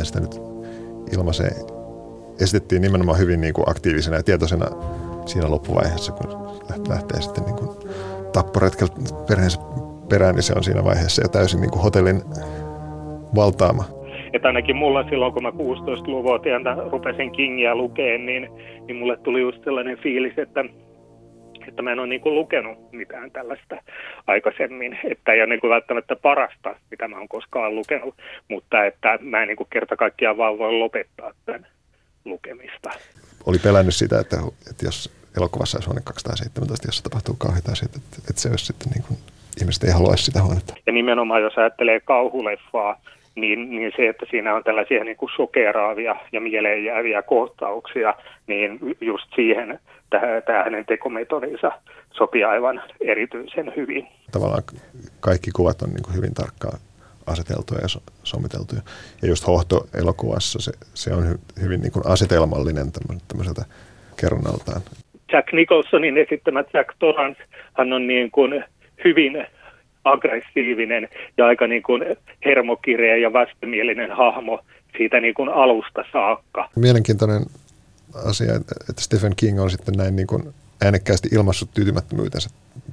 Miten sitä nyt ilmaisee, esitettiin nimenomaan hyvin niin kuin aktiivisena ja tietoisena siinä loppuvaiheessa, kun lähtee sitten niin kuin tapporetkeltä perheensä perään, niin se on siinä vaiheessa jo täysin niin kuin hotellin valtaama. Että ainakin mulla silloin, kun mä 16-vuotiaana rupesin Kingia lukeen, niin, niin mulle tuli just sellainen fiilis, että että mä en ole niin kuin lukenut mitään tällaista aikaisemmin, että ei ole niin kuin välttämättä parasta, mitä mä oon koskaan lukenut, mutta että mä en niin kuin kerta kaikkiaan vaan voi lopettaa tämän lukemista. Oli pelännyt sitä, että, että jos elokuvassa olisi huone 217, jossa tapahtuu kauheita asioita, että, että se olisi sitten niin kuin, ihmiset ei haluaisi sitä huonetta. Ja nimenomaan jos ajattelee kauhuleffaa, niin, niin se, että siinä on tällaisia niin kuin sokeraavia ja mieleenjääviä kohtauksia, niin just siihen tämä hänen tekometodinsa sopii aivan erityisen hyvin. Tavallaan kaikki kuvat on niin kuin hyvin tarkkaan aseteltuja ja sommiteltuja. Ja just Hohto-elokuvassa se, se on hy, hyvin niin kuin asetelmallinen tämmöiseltä kerronnaltaan. Jack Nicholsonin esittämä Jack Torrance, hän on niin kuin hyvin aggressiivinen ja aika niin kuin hermokireä ja vastenmielinen hahmo siitä niin kuin alusta saakka. Mielenkiintoinen asia, että Stephen King on sitten näin niin kuin äänekkäästi ilmaissut tyytymättömyytensä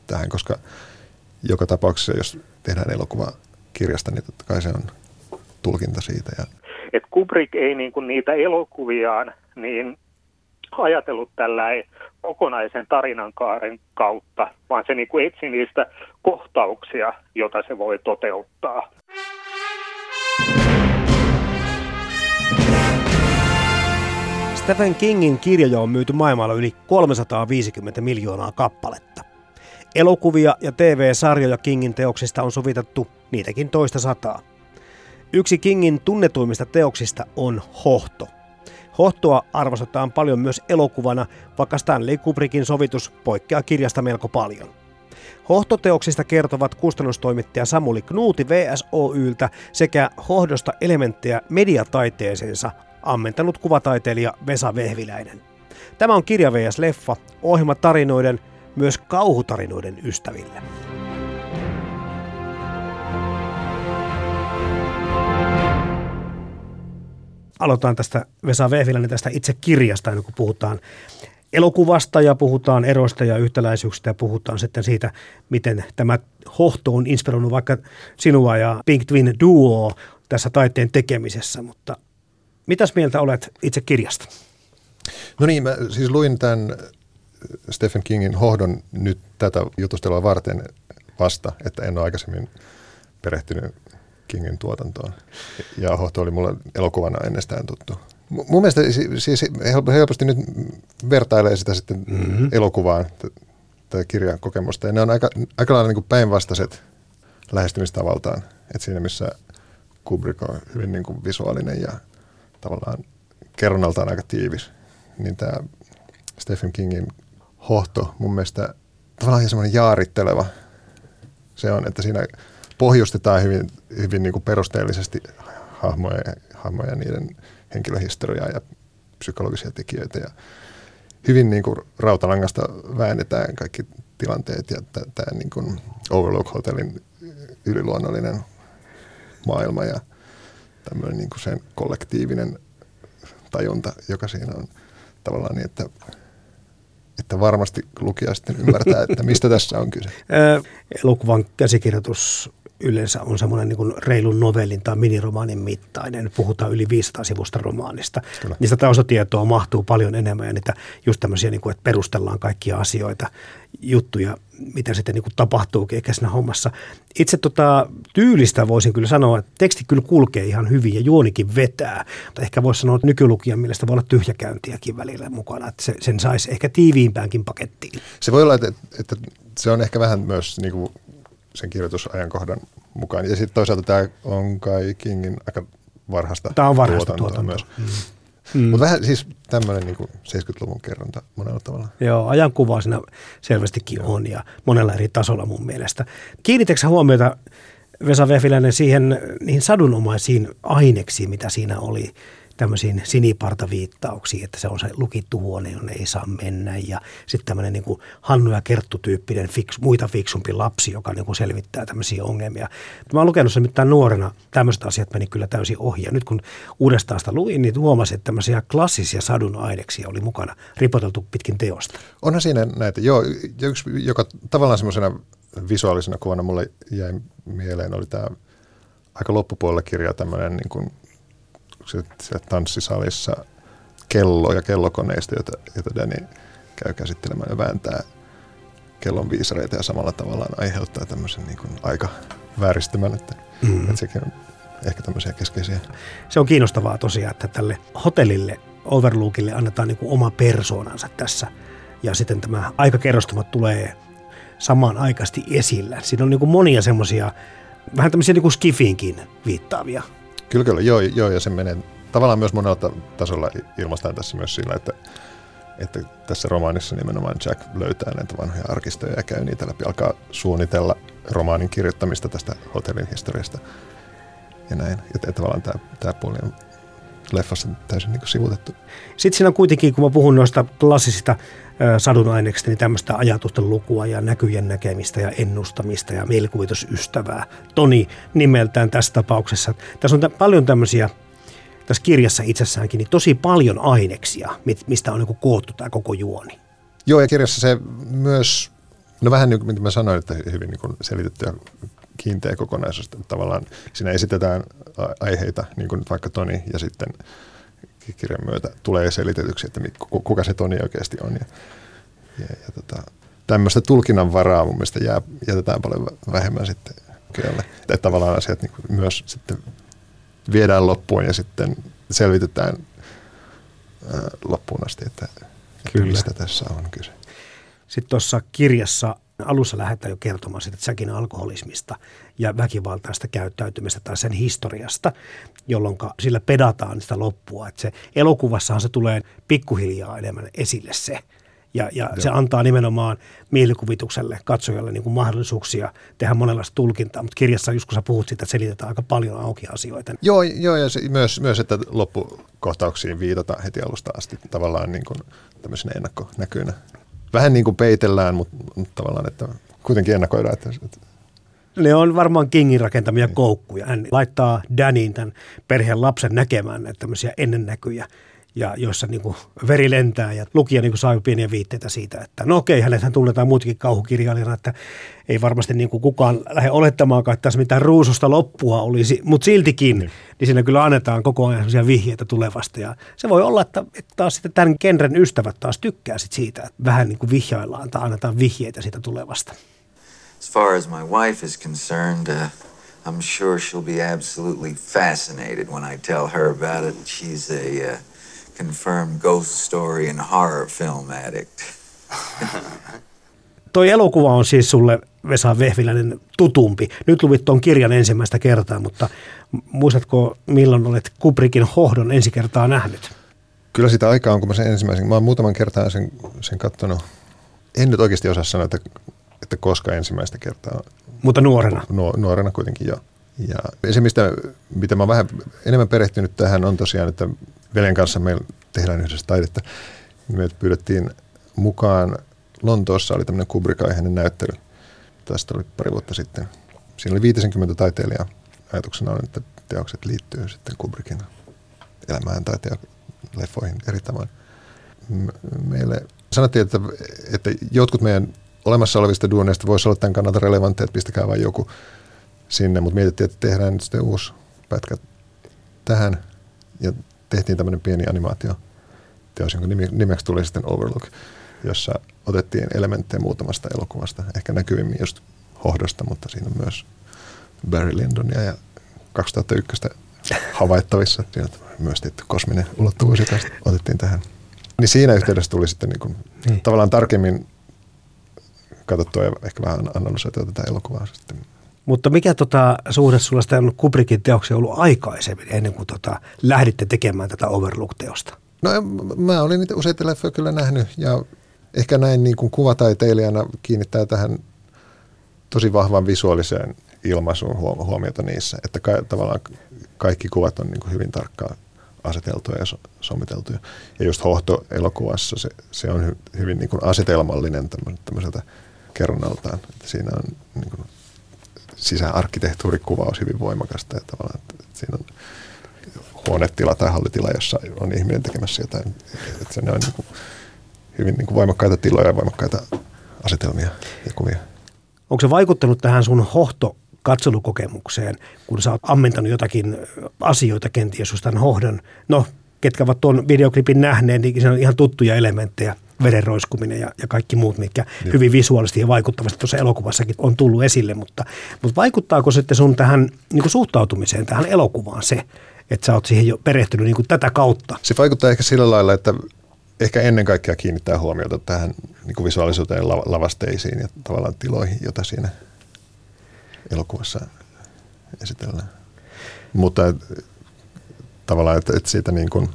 tähän, koska joka tapauksessa, jos tehdään elokuva kirjasta, niin totta kai se on tulkinta siitä. Ja... Et Kubrick ei niin kuin niitä elokuviaan niin ajatellut tällä kokonaisen tarinankaaren kautta, vaan se niin kuin etsi niistä kohtauksia, joita se voi toteuttaa. Stephen Kingin kirjoja on myyty maailmalla yli 350 miljoonaa kappaletta. Elokuvia ja TV-sarjoja Kingin teoksista on sovitettu niitäkin toista sataa. Yksi Kingin tunnetuimmista teoksista on Hohto. Hohtoa arvostetaan paljon myös elokuvana, vaikka Stanley Kubrickin sovitus poikkeaa kirjasta melko paljon. Hohtoteoksista kertovat kustannustoimittaja Samuli Knuuti VSOYltä sekä hohdosta elementtejä mediataiteeseensa ammentanut kuvataiteilija Vesa Vehviläinen. Tämä on kirja VS Leffa, ohjelma tarinoiden, myös kauhutarinoiden ystäville. Aloitetaan tästä Vesa Vehviläinen tästä itse kirjasta, kun puhutaan elokuvasta ja puhutaan eroista ja yhtäläisyyksistä ja puhutaan sitten siitä, miten tämä hohto on inspiroinut vaikka sinua ja Pink Twin Duo tässä taiteen tekemisessä, mutta Mitäs mieltä olet itse kirjasta? No niin, mä siis luin tämän Stephen Kingin hohdon nyt tätä jutustelua varten vasta, että en ole aikaisemmin perehtynyt Kingin tuotantoon. Ja hohto oli mulle elokuvana ennestään tuttu. Mun mielestä siis helposti nyt vertailee sitä sitten mm-hmm. elokuvaan tai kirjan kokemusta. Ja ne on aika, aika lailla niin päinvastaiset lähestymistavaltaan. että siinä missä Kubrick on hyvin niin kuin visuaalinen ja tavallaan kerronnaltaan aika tiivis, niin tämä Stephen Kingin hohto mun mielestä tavallaan ihan semmoinen jaaritteleva se on, että siinä pohjustetaan hyvin, hyvin niin kuin perusteellisesti hahmoja, hahmoja, niiden henkilöhistoriaa ja psykologisia tekijöitä ja hyvin niin kuin rautalangasta väännetään kaikki tilanteet ja tämä niin kuin Overlook Hotelin yliluonnollinen maailma ja tämmöinen niin kuin sen kollektiivinen tajunta, joka siinä on tavallaan niin, että, että varmasti lukija sitten ymmärtää, että mistä tässä on kyse. Elokuvan käsikirjoitus yleensä on semmoinen niin reilun novellin tai miniromaanin mittainen. Puhutaan yli 500 sivusta romaanista. Kyllä. Niistä taustatietoa mahtuu paljon enemmän ja niitä just tämmöisiä, niin kuin, että perustellaan kaikkia asioita, juttuja, mitä sitten niin kuin tapahtuu eikä siinä hommassa. Itse tota, tyylistä voisin kyllä sanoa, että teksti kyllä kulkee ihan hyvin ja juonikin vetää. Mutta ehkä voisi sanoa, että nykylukijan mielestä voi olla tyhjäkäyntiäkin välillä mukana, että se, sen saisi ehkä tiiviimpäänkin pakettiin. Se voi olla, että, että se on ehkä vähän myös niin kuin sen kirjoitusajankohdan mukaan. Ja sitten toisaalta tämä on kai Kingin aika varhaista Tämä on varhaista tuotantoa. Myös. Mm. Mm. Mutta vähän siis tämmöinen niin 70-luvun kerronta monella tavalla. Joo, ajankuva siinä selvästikin Joo. on ja monella eri tasolla mun mielestä. Kiinnitätkö huomiota Vesa Vehviläinen siihen niihin sadunomaisiin aineksiin, mitä siinä oli? Tämmöisiin sinipartaviittauksiin, että se on se lukittu huone, jonne ei saa mennä. Ja sitten tämmöinen niin kuin Hannu ja Kerttu-tyyppinen fiks, muita fiksumpi lapsi, joka niin kuin selvittää tämmöisiä ongelmia. Mä oon lukenut sen mitään nuorena, tämmöiset asiat meni kyllä täysin ohi. Ja nyt kun uudestaan sitä luin, niin huomasin, että tämmöisiä klassisia sadun aineksia oli mukana ripoteltu pitkin teosta. Onhan siinä näitä, joo, yksi, joka tavallaan semmoisena visuaalisena kuvana mulle jäi mieleen, oli tämä aika loppupuolella kirja tämmöinen niin kuin siellä tanssisalissa kello ja kellokoneista, jota, jota Danny käy käsittelemään ja vääntää kellon viisareita ja samalla tavallaan aiheuttaa tämmöisen niin kuin aika vääristymän, että, mm. että sekin on ehkä tämmöisiä keskeisiä. Se on kiinnostavaa tosiaan, että tälle hotellille, Overlookille annetaan niin kuin oma persoonansa tässä ja sitten tämä aikakerrostumat tulee samaan aikaisesti esillä. Siinä on niin kuin monia semmoisia vähän tämmöisiä niin kuin skifiinkin viittaavia Kyllä, kyllä. Joo, joo, ja se menee tavallaan myös monella tasolla ilmaistaan tässä myös sillä, että, että tässä romaanissa nimenomaan Jack löytää näitä vanhoja arkistoja ja käy niitä läpi, alkaa suunnitella romaanin kirjoittamista tästä hotellin historiasta ja näin. Ja tavallaan tämä, tämä puoli on leffassa täysin niin sivutettu. Sitten siinä on kuitenkin, kun mä puhun noista klassisista sadun aineksista, niin tämmöistä ajatusten lukua ja näkyjen näkemistä ja ennustamista ja mielikuvitusystävää. Toni nimeltään tässä tapauksessa. Tässä on t- paljon tämmöisiä tässä kirjassa itsessäänkin niin tosi paljon aineksia, mistä on niin koottu tämä koko juoni. Joo, ja kirjassa se myös, no vähän niin kuin mitä mä sanoin, että hyvin niin selitetty ja kiinteä kokonaisuus. Tavallaan siinä esitetään aiheita, niin kuin vaikka Toni, ja sitten kirjan myötä tulee selitetyksi, että kuka se Toni oikeasti on. Ja, ja, ja tota, tämmöistä tulkinnan varaa mun mielestä jää, jätetään paljon vähemmän sitten kirjalle. Että tavallaan asiat niin myös sitten viedään loppuun ja sitten selvitetään ää, loppuun asti, että, että mistä tässä on kyse. Sitten tuossa kirjassa alussa lähdetään jo kertomaan siitä Jackin alkoholismista ja väkivaltaista käyttäytymistä tai sen historiasta, jolloin sillä pedataan sitä loppua. Että se, elokuvassahan se tulee pikkuhiljaa enemmän esille se. Ja, ja se antaa nimenomaan mielikuvitukselle, katsojalle niin kuin mahdollisuuksia tehdä monenlaista tulkintaa, mutta kirjassa just kun sä puhut siitä, että selitetään aika paljon auki asioita. Joo, joo ja se, myös, myös, että loppukohtauksiin viitataan heti alusta asti tavallaan niin kuin tämmöisenä ennakkonäkyynä vähän niin kuin peitellään, mutta, mutta tavallaan, että kuitenkin ennakoidaan. Että, että ne on varmaan Kingin rakentamia niin. koukkuja. Hän laittaa Danin, tämän perheen lapsen, näkemään näitä tämmöisiä ennennäkyjä, ja joissa niin kuin veri lentää ja lukija niin kuin saa pieniä viitteitä siitä, että no okei, hänethän tunnetaan muutakin kauhukirjailijana, että ei varmasti niin kuin kukaan lähde olettamaan, että tässä mitään ruususta loppua olisi, mutta siltikin, niin. niin siinä kyllä annetaan koko ajan sellaisia vihjeitä tulevasta ja se voi olla, että, että taas sitten tämän genren ystävät taas tykkää sit siitä, että vähän niin kuin vihjaillaan tai annetaan vihjeitä siitä tulevasta. As far as my wife is concerned, uh... I'm sure she'll be absolutely fascinated when I tell her about it. She's a uh, confirmed ghost story and horror film addict. Toi elokuva on siis sulle, Vesa Vehviläinen, tutumpi. Nyt luvit tuon kirjan ensimmäistä kertaa, mutta muistatko, milloin olet Kubrickin hohdon ensi kertaa nähnyt? Kyllä sitä aikaa on, kun mä sen ensimmäisen, mä oon muutaman kertaa sen, sen kattonut. En nyt oikeasti osaa sanoa, että, että koska ensimmäistä kertaa. Mutta nuorena? Nu, nuorena kuitenkin, joo. Ja se, mistä, mitä mä vähän enemmän perehtynyt tähän, on tosiaan, että veljen kanssa meillä tehdään yhdessä taidetta. Me pyydettiin mukaan, Lontoossa oli tämmöinen Kubrick-aiheinen näyttely. Tästä oli pari vuotta sitten. Siinä oli 50 taiteilijaa. Ajatuksena on, että teokset liittyy sitten Kubrickin elämään tai leffoihin eri tavoin. Meille sanottiin, että, että jotkut meidän olemassa olevista duoneista voisi olla tämän kannalta relevantteja, että pistäkää vain joku sinne, mutta mietittiin, että tehdään nyt sitten uusi pätkä tähän ja tehtiin tämmöinen pieni animaatio teos, jonka nimeksi tuli sitten Overlook, jossa otettiin elementtejä muutamasta elokuvasta, ehkä näkyvimmin just Hohdosta, mutta siinä on myös Barry Lyndonia ja 2001 havaittavissa. Siinä myös tietty kosminen ulottuvuus, joka otettiin tähän. Niin siinä yhteydessä tuli sitten niin kuin niin. tavallaan tarkemmin katsottua ja ehkä vähän analysoitua tätä elokuvaa sitten. Mutta mikä tota, suhde sulla sitä on Kubrickin teoksia ollut aikaisemmin, ennen kuin tota, lähditte tekemään tätä Overlook-teosta? No mä olin niitä useita leffoja kyllä nähnyt ja ehkä näin niin kuin kuvataiteilijana kiinnittää tähän tosi vahvan visuaaliseen ilmaisuun huomiota niissä, että ka- tavallaan kaikki kuvat on niin kuin hyvin tarkkaan aseteltuja ja so- sommiteltuja. Ja just Hohto-elokuvassa se, se on hy- hyvin niin kuin asetelmallinen tämmöiseltä kerronnaltaan. Että siinä on niin kuin sisäarkkitehtuurikuvaus hyvin voimakasta ja tavallaan, että siinä on huonetila tai hallitila, jossa on ihminen tekemässä jotain. Että se on niin kuin hyvin niin kuin voimakkaita tiloja ja voimakkaita asetelmia ja kuvia. Onko se vaikuttanut tähän sun hohto katselukokemukseen, kun sä oot ammentanut jotakin asioita kenties just tämän hohdon. No, ketkä ovat tuon videoklipin nähneet, niin se on ihan tuttuja elementtejä, verenroiskuminen ja, ja kaikki muut, mitkä niin. hyvin visuaalisesti ja vaikuttavasti tuossa elokuvassakin on tullut esille, mutta, mutta vaikuttaako sitten sun tähän niin kuin suhtautumiseen, tähän elokuvaan se, että sä oot siihen jo perehtynyt niin kuin tätä kautta? Se vaikuttaa ehkä sillä lailla, että ehkä ennen kaikkea kiinnittää huomiota tähän niin kuin visuaalisuuteen, lavasteisiin ja tavallaan tiloihin, joita siinä elokuvassa esitellään. Mutta et, tavallaan, että et siitä niin kuin,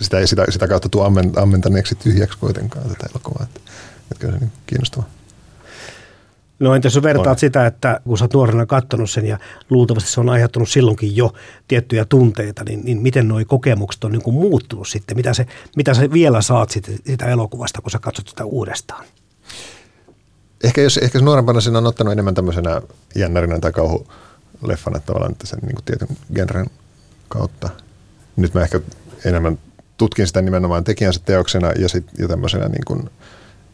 sitä ei sitä, sitä kautta tule ammentaneeksi tyhjäksi kuitenkaan tätä elokuvaa. Että, että kyllä se niin kiinnostava. No entä jos vertaat on. sitä, että kun sä oot nuorena katsonut sen ja luultavasti se on aiheuttanut silloinkin jo tiettyjä tunteita, niin, niin miten nuo kokemukset on niin kuin muuttunut sitten? Mitä, se, mitä sä vielä saat siitä, siitä elokuvasta, kun sä katsot sitä uudestaan? Ehkä jos ehkä nuorempana siinä on ottanut enemmän tämmöisenä jännärinä tai kauhuleffana tavallaan sen niin kuin tietyn genren kautta. Nyt mä ehkä enemmän tutkin sitä nimenomaan tekijänsä teoksena ja, sit, ja tämmöisenä niin kuin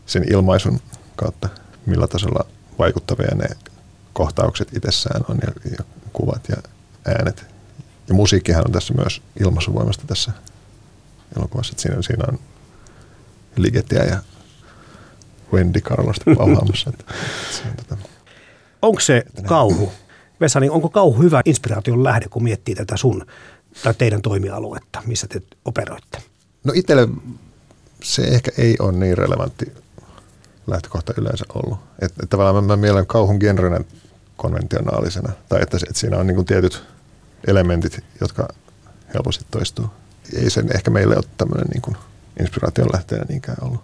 sen ilmaisun kautta, millä tasolla vaikuttavia ne kohtaukset itsessään on ja, ja kuvat ja äänet. Ja musiikkihan on tässä myös ilmaisuvoimasta tässä elokuvassa. Että siinä, siinä on Ligetiä ja Wendy Carlosta pauhaamassa. on tota, Onko se kauhu? Vesa, niin onko kauhu hyvä inspiraation lähde, kun miettii tätä sun tai teidän toimialuetta, missä te operoitte? No itselle se ehkä ei ole niin relevantti lähtökohta yleensä ollut. Että et tavallaan mä, mä mielen kauhun genrenä konventionaalisena, tai että, että siinä on niin tietyt elementit, jotka helposti toistuu. Ei sen ehkä meille ole tämmöinen niin inspiraation lähteenä niinkään ollut.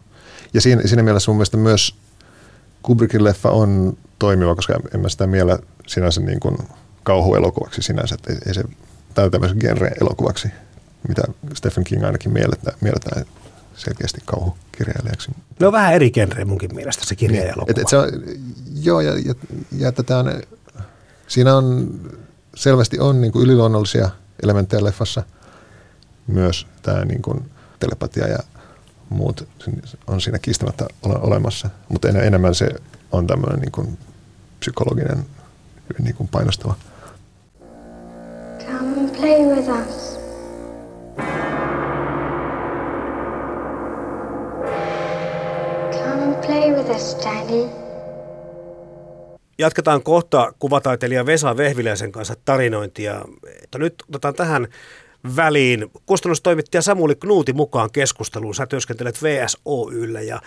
Ja siinä, siinä mielessä mun mielestä myös Kubrickin leffa on toimiva, koska en mä sitä miele sinänsä niin kuin kauhuelokuvaksi sinänsä, että ei, ei se, tai tämmöisen genre-elokuvaksi, mitä Stephen King ainakin mielletään, mielletään selkeästi kauhukirjailijaksi. No vähän eri genre munkin mielestä se kirjaelokuva. Et, et se on, joo, ja, ja, ja tätä on, siinä on selvästi on niin kuin yliluonnollisia elementtejä leffassa, myös tämä niin kuin telepatia ja muut on siinä kiistämättä ole, olemassa, mutta en, enemmän se on tämmöinen niin kuin psykologinen, niin kuin painostava. Come and play with us. Come and play with us, Daddy. Jatketaan kohta kuvataiteilija Vesa Vehviläisen kanssa tarinointia. Nyt otetaan tähän väliin kustannustoimittaja Samuli Knuuti mukaan keskusteluun. Sä työskentelet VSOYllä ja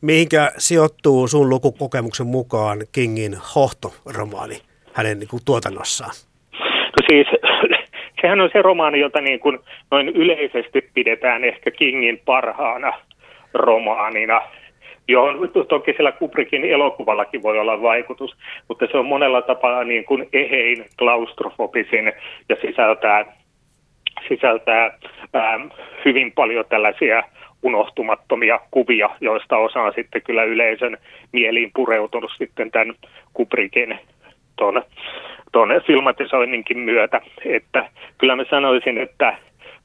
mihinkä sijoittuu sun lukukokemuksen mukaan Kingin Hohto-romaani hänen niin kuin, tuotannossaan? No siis sehän on se romaani, jota niin kuin noin yleisesti pidetään ehkä Kingin parhaana romaanina johon toki sillä Kubrickin elokuvallakin voi olla vaikutus, mutta se on monella tapaa niin kuin ehein, klaustrofobisin ja sisältää sisältää ää, hyvin paljon tällaisia unohtumattomia kuvia, joista osa on sitten kyllä yleisön mieliin pureutunut sitten tämän Kubrickin ton, ton filmatisoinninkin myötä. Että kyllä mä sanoisin, että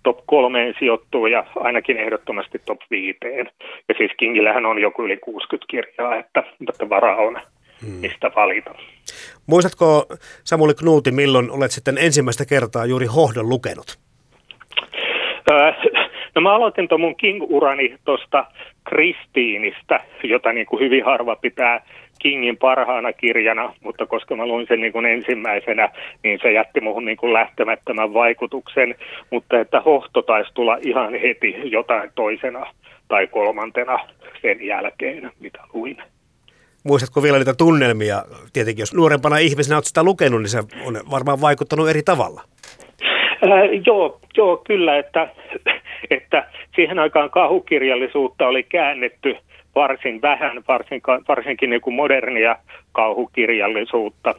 top kolmeen sijoittuu ja ainakin ehdottomasti top viiteen. Ja siis Kingillähän on joku yli 60 kirjaa, että, että varaa on hmm. mistä valita. Muistatko Samuli Knuuti, milloin olet sitten ensimmäistä kertaa juuri hohdon lukenut? no mä aloitin tuon mun King-urani tuosta Kristiinistä, jota niin kuin hyvin harva pitää Kingin parhaana kirjana, mutta koska mä luin sen niin kuin ensimmäisenä, niin se jätti muuhun niin kuin lähtemättömän vaikutuksen, mutta että hohto taisi tulla ihan heti jotain toisena tai kolmantena sen jälkeen, mitä luin. Muistatko vielä niitä tunnelmia? Tietenkin jos nuorempana ihmisenä olet sitä lukenut, niin se on varmaan vaikuttanut eri tavalla. Ää, joo, joo, kyllä, että, että siihen aikaan kahukirjallisuutta oli käännetty varsin vähän, varsin, varsinkin niin kuin modernia kauhukirjallisuutta.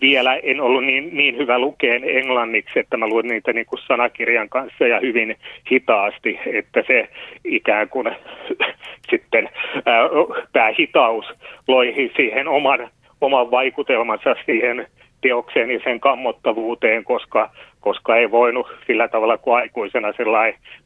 Vielä en ollut niin, niin hyvä lukeen englanniksi, että mä luin niitä niin kuin sanakirjan kanssa ja hyvin hitaasti, että se ikään kuin sitten ää, tämä hitaus loi siihen oman, oman vaikutelmansa siihen teokseen ja sen kammottavuuteen, koska, koska ei voinut sillä tavalla kuin aikuisena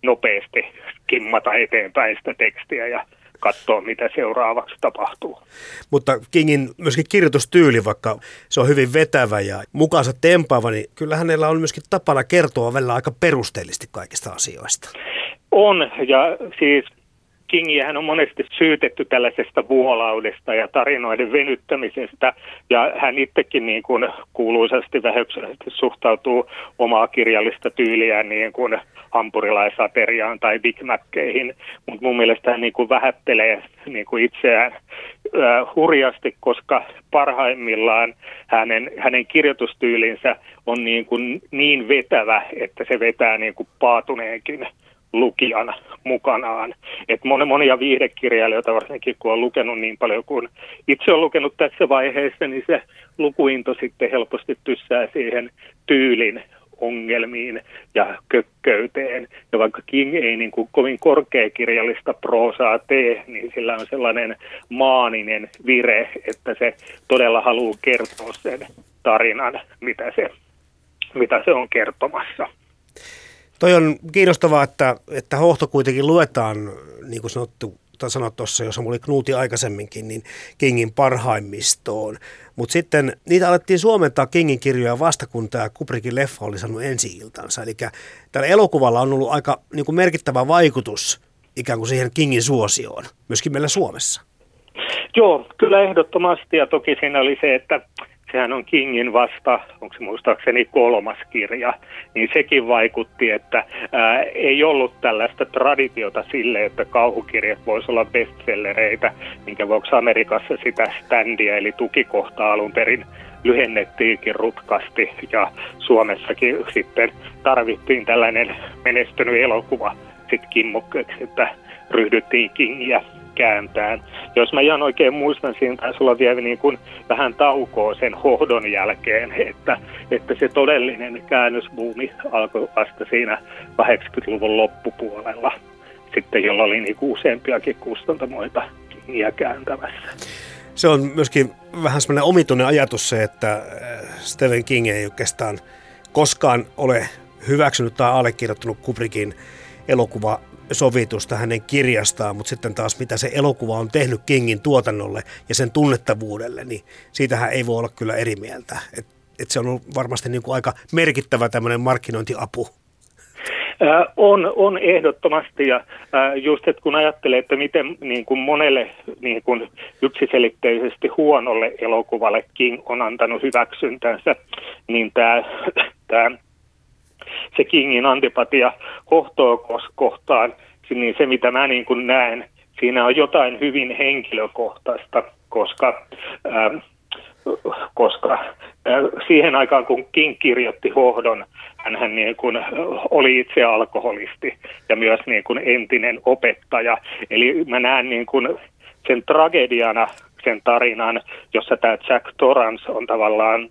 nopeasti kimmata eteenpäin sitä tekstiä ja katsoa, mitä seuraavaksi tapahtuu. Mutta Kingin myöskin kirjoitustyyli, vaikka se on hyvin vetävä ja mukaansa tempaava, niin kyllä hänellä on myöskin tapana kertoa välillä aika perusteellisesti kaikista asioista. On, ja siis Kingiähän on monesti syytetty tällaisesta vuolaudesta ja tarinoiden venyttämisestä, ja hän itsekin niin kuin kuuluisasti väheksyläisesti suhtautuu omaa kirjallista tyyliään niin kuin hampurilaisateriaan tai Big Mackeihin, mutta mun mielestä hän niin kuin vähättelee niin kuin itseään hurjasti, koska parhaimmillaan hänen, hänen kirjoitustyylinsä on niin, kuin niin vetävä, että se vetää niin kuin paatuneenkin lukijan mukanaan. Et monia, monia viihdekirjailijoita, varsinkin kun on lukenut niin paljon kuin itse on lukenut tässä vaiheessa, niin se lukuinto sitten helposti tyssää siihen tyylin ongelmiin ja kökköyteen. Ja vaikka King ei niin kuin kovin korkeakirjallista proosaa tee, niin sillä on sellainen maaninen vire, että se todella haluaa kertoa sen tarinan, mitä se, mitä se on kertomassa. Toi on kiinnostavaa, että, että hohto kuitenkin luetaan, niin kuin sanottu, tai sanot tuossa, jos oli Knuuti aikaisemminkin, niin Kingin parhaimmistoon. Mutta sitten niitä alettiin suomentaa Kingin kirjoja vasta, kun tämä Kubrickin leffa oli saanut ensi-iltansa. Eli tällä elokuvalla on ollut aika niin kuin merkittävä vaikutus ikään kuin siihen Kingin suosioon, myöskin meillä Suomessa. Joo, kyllä ehdottomasti. Ja toki siinä oli se, että sehän on Kingin vasta, onko se muistaakseni kolmas kirja, niin sekin vaikutti, että ää, ei ollut tällaista traditiota sille, että kauhukirjat voisi olla bestsellereitä, minkä vuoksi Amerikassa sitä standia eli tukikohtaa alun perin lyhennettiinkin rutkasti ja Suomessakin sitten tarvittiin tällainen menestynyt elokuva sitten kimmokkeeksi, että ryhdyttiin Kingiä kääntään. Jos mä ihan oikein muistan, siinä taisi olla vielä niin kuin vähän taukoa sen hohdon jälkeen, että, että se todellinen käännösbuumi alkoi vasta siinä 80-luvun loppupuolella, sitten jolla oli niin useampiakin kustantamoita ja kääntämässä. Se on myöskin vähän semmoinen omituinen ajatus se, että äh, Stephen King ei oikeastaan koskaan ole hyväksynyt tai allekirjoittanut Kubrickin elokuva sovitusta hänen kirjastaan, mutta sitten taas mitä se elokuva on tehnyt Kingin tuotannolle ja sen tunnettavuudelle, niin siitähän ei voi olla kyllä eri mieltä. Et, et se on varmasti niin kuin aika merkittävä tämmöinen markkinointiapu. On, on ehdottomasti ja just, että kun ajattelee, että miten niin kuin monelle niin kuin yksiselitteisesti huonolle elokuvalle King on antanut hyväksyntänsä, niin tämä, tämä se Kingin antipatia hohtoa kohtaan, niin se mitä mä niin kuin näen, siinä on jotain hyvin henkilökohtaista, koska, äh, koska äh, siihen aikaan kun King kirjoitti hohdon, hän niin kuin oli itse alkoholisti ja myös niin kuin entinen opettaja. Eli mä näen niin kuin sen tragediana sen tarinan, jossa tämä Jack Torrance on tavallaan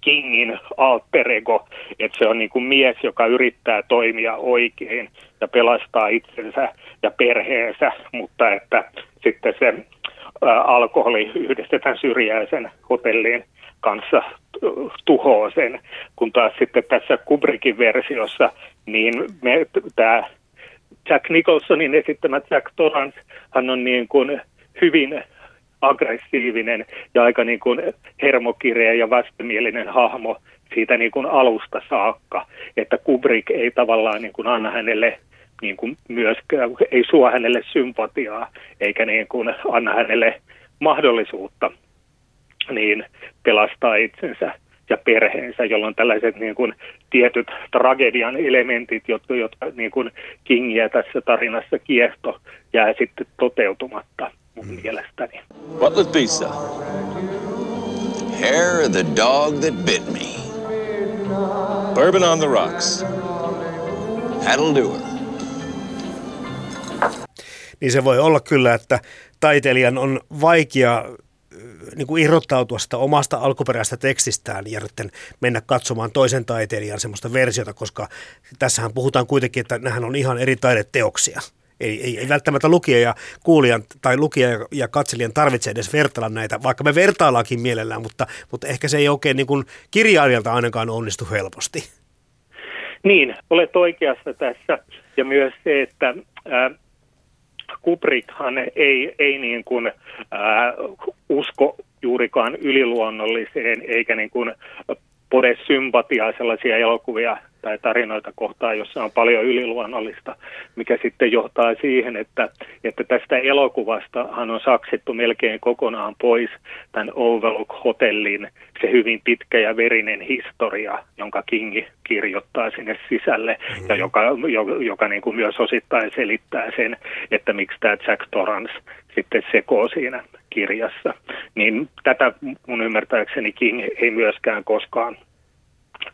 Kingin alter ego, että se on niin kuin mies, joka yrittää toimia oikein ja pelastaa itsensä ja perheensä, mutta että sitten se alkoholi yhdistetään syrjäisen hotellin kanssa tuhoaa sen, kun taas sitten tässä Kubrickin versiossa, niin tämä Jack Nicholsonin esittämä Jack Torrance, hän on niin kuin hyvin aggressiivinen ja aika niin kuin hermokireä ja vastenmielinen hahmo siitä niin kuin alusta saakka, että Kubrick ei tavallaan niin kuin anna hänelle niin kuin myöskään, ei suo hänelle sympatiaa eikä niin kuin anna hänelle mahdollisuutta niin pelastaa itsensä ja perheensä, jolloin tällaiset niin kuin, tietyt tragedian elementit, jotka, jotka niin kuin Kingiä tässä tarinassa kiehto, jää sitten toteutumatta mun mm. mielestäni. What was pizza? Hair of the dog that bit me. Bourbon on the rocks. That'll do it. Niin se voi olla kyllä, että taiteilijan on vaikea niin kuin irrottautua sitä omasta alkuperäisestä tekstistään ja mennä katsomaan toisen taiteilijan semmoista versiota, koska tässähän puhutaan kuitenkin, että nämähän on ihan eri taideteoksia. Ei, ei, ei välttämättä lukija ja kuulijan tai lukija ja katselijan tarvitse edes vertailla näitä, vaikka me vertaillaankin mielellään, mutta, mutta ehkä se ei oikein niin kuin kirjailijalta ainakaan onnistu helposti. Niin, olet oikeassa tässä. Ja myös se, että ää, Kubrickhan ei, ei niin kuin, ää, usko juurikaan yliluonnolliseen eikä niin kuin pode sympatiaa sellaisia elokuvia tai tarinoita kohtaan, jossa on paljon yliluonnollista, mikä sitten johtaa siihen, että, että tästä elokuvastahan on saksittu melkein kokonaan pois tämän Overlook-hotellin se hyvin pitkä ja verinen historia, jonka Kingi kirjoittaa sinne sisälle mm-hmm. ja joka, joka, joka niin kuin myös osittain selittää sen, että miksi tämä Jack Torrance sitten sekoo siinä kirjassa. Niin tätä mun ymmärtääkseni King ei myöskään koskaan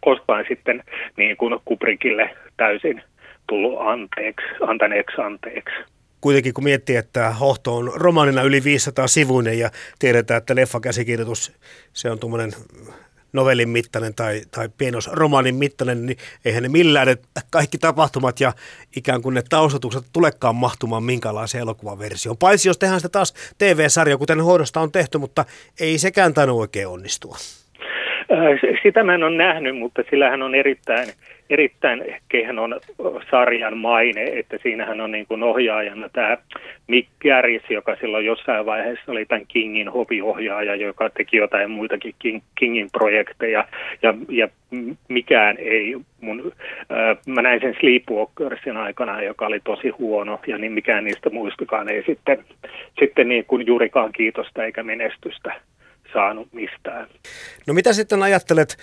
koskaan sitten niin kuin Kubrickille täysin tullut anteeksi, antaneeksi anteeksi. Kuitenkin kun miettii, että Hohto on romaanina yli 500 sivuinen ja tiedetään, että leffakäsikirjoitus, se on tuommoinen novellin mittainen tai, tai pienosromaanin mittainen, niin eihän ne millään ne kaikki tapahtumat ja ikään kuin ne taustatukset tulekaan mahtumaan minkälaiseen elokuvaversioon. Paitsi jos tehdään sitä taas TV-sarja, kuten hoidosta on tehty, mutta ei sekään tainnut oikein onnistua. Äh, sitä mä en ole nähnyt, mutta sillähän on erittäin, erittäin kehnon sarjan maine, että siinähän on niin kuin ohjaajana tämä Mick Garris, joka silloin jossain vaiheessa oli tämän Kingin hobiohjaaja, joka teki jotain muitakin King, Kingin projekteja, ja, ja mikään ei mun, äh, mä näin sen Sleepwalkersin aikana, joka oli tosi huono, ja niin mikään niistä muistakaan ei sitten, sitten niin kuin juurikaan kiitosta eikä menestystä saanut mistään. No mitä sitten ajattelet,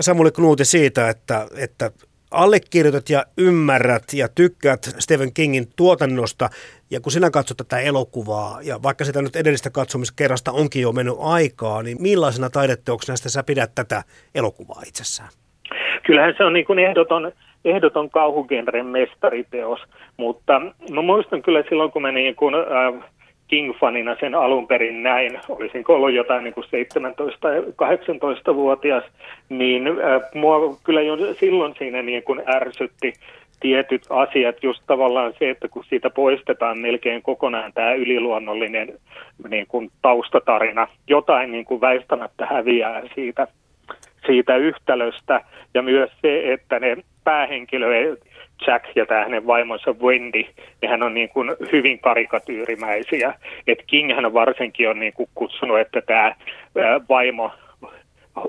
Samuli Knuuti, siitä, että, että allekirjoitat ja ymmärrät ja tykkäät Stephen Kingin tuotannosta, ja kun sinä katsot tätä elokuvaa, ja vaikka sitä nyt edellistä katsomiskerrasta onkin jo mennyt aikaa, niin millaisena taideteoksena sä pidät tätä elokuvaa itsessään? Kyllähän se on niin kuin ehdoton, ehdoton kauhugenren mestariteos, mutta mä muistan kyllä silloin, kun mä niin kuin, äh, King-fanina sen alun perin näin, olisin ollut jotain niin kuin 17-18-vuotias, niin äh, mua kyllä jo silloin siinä niin kuin ärsytti tietyt asiat, just tavallaan se, että kun siitä poistetaan melkein kokonaan tämä yliluonnollinen niin kuin taustatarina, jotain niin kuin väistämättä häviää siitä, siitä yhtälöstä, ja myös se, että ne päähenkilöt Jack ja tämä hänen vaimonsa Wendy, niin hän on niin kuin hyvin karikatyyrimäisiä. Et King hän varsinkin on niin kuin kutsunut, että tämä vaimo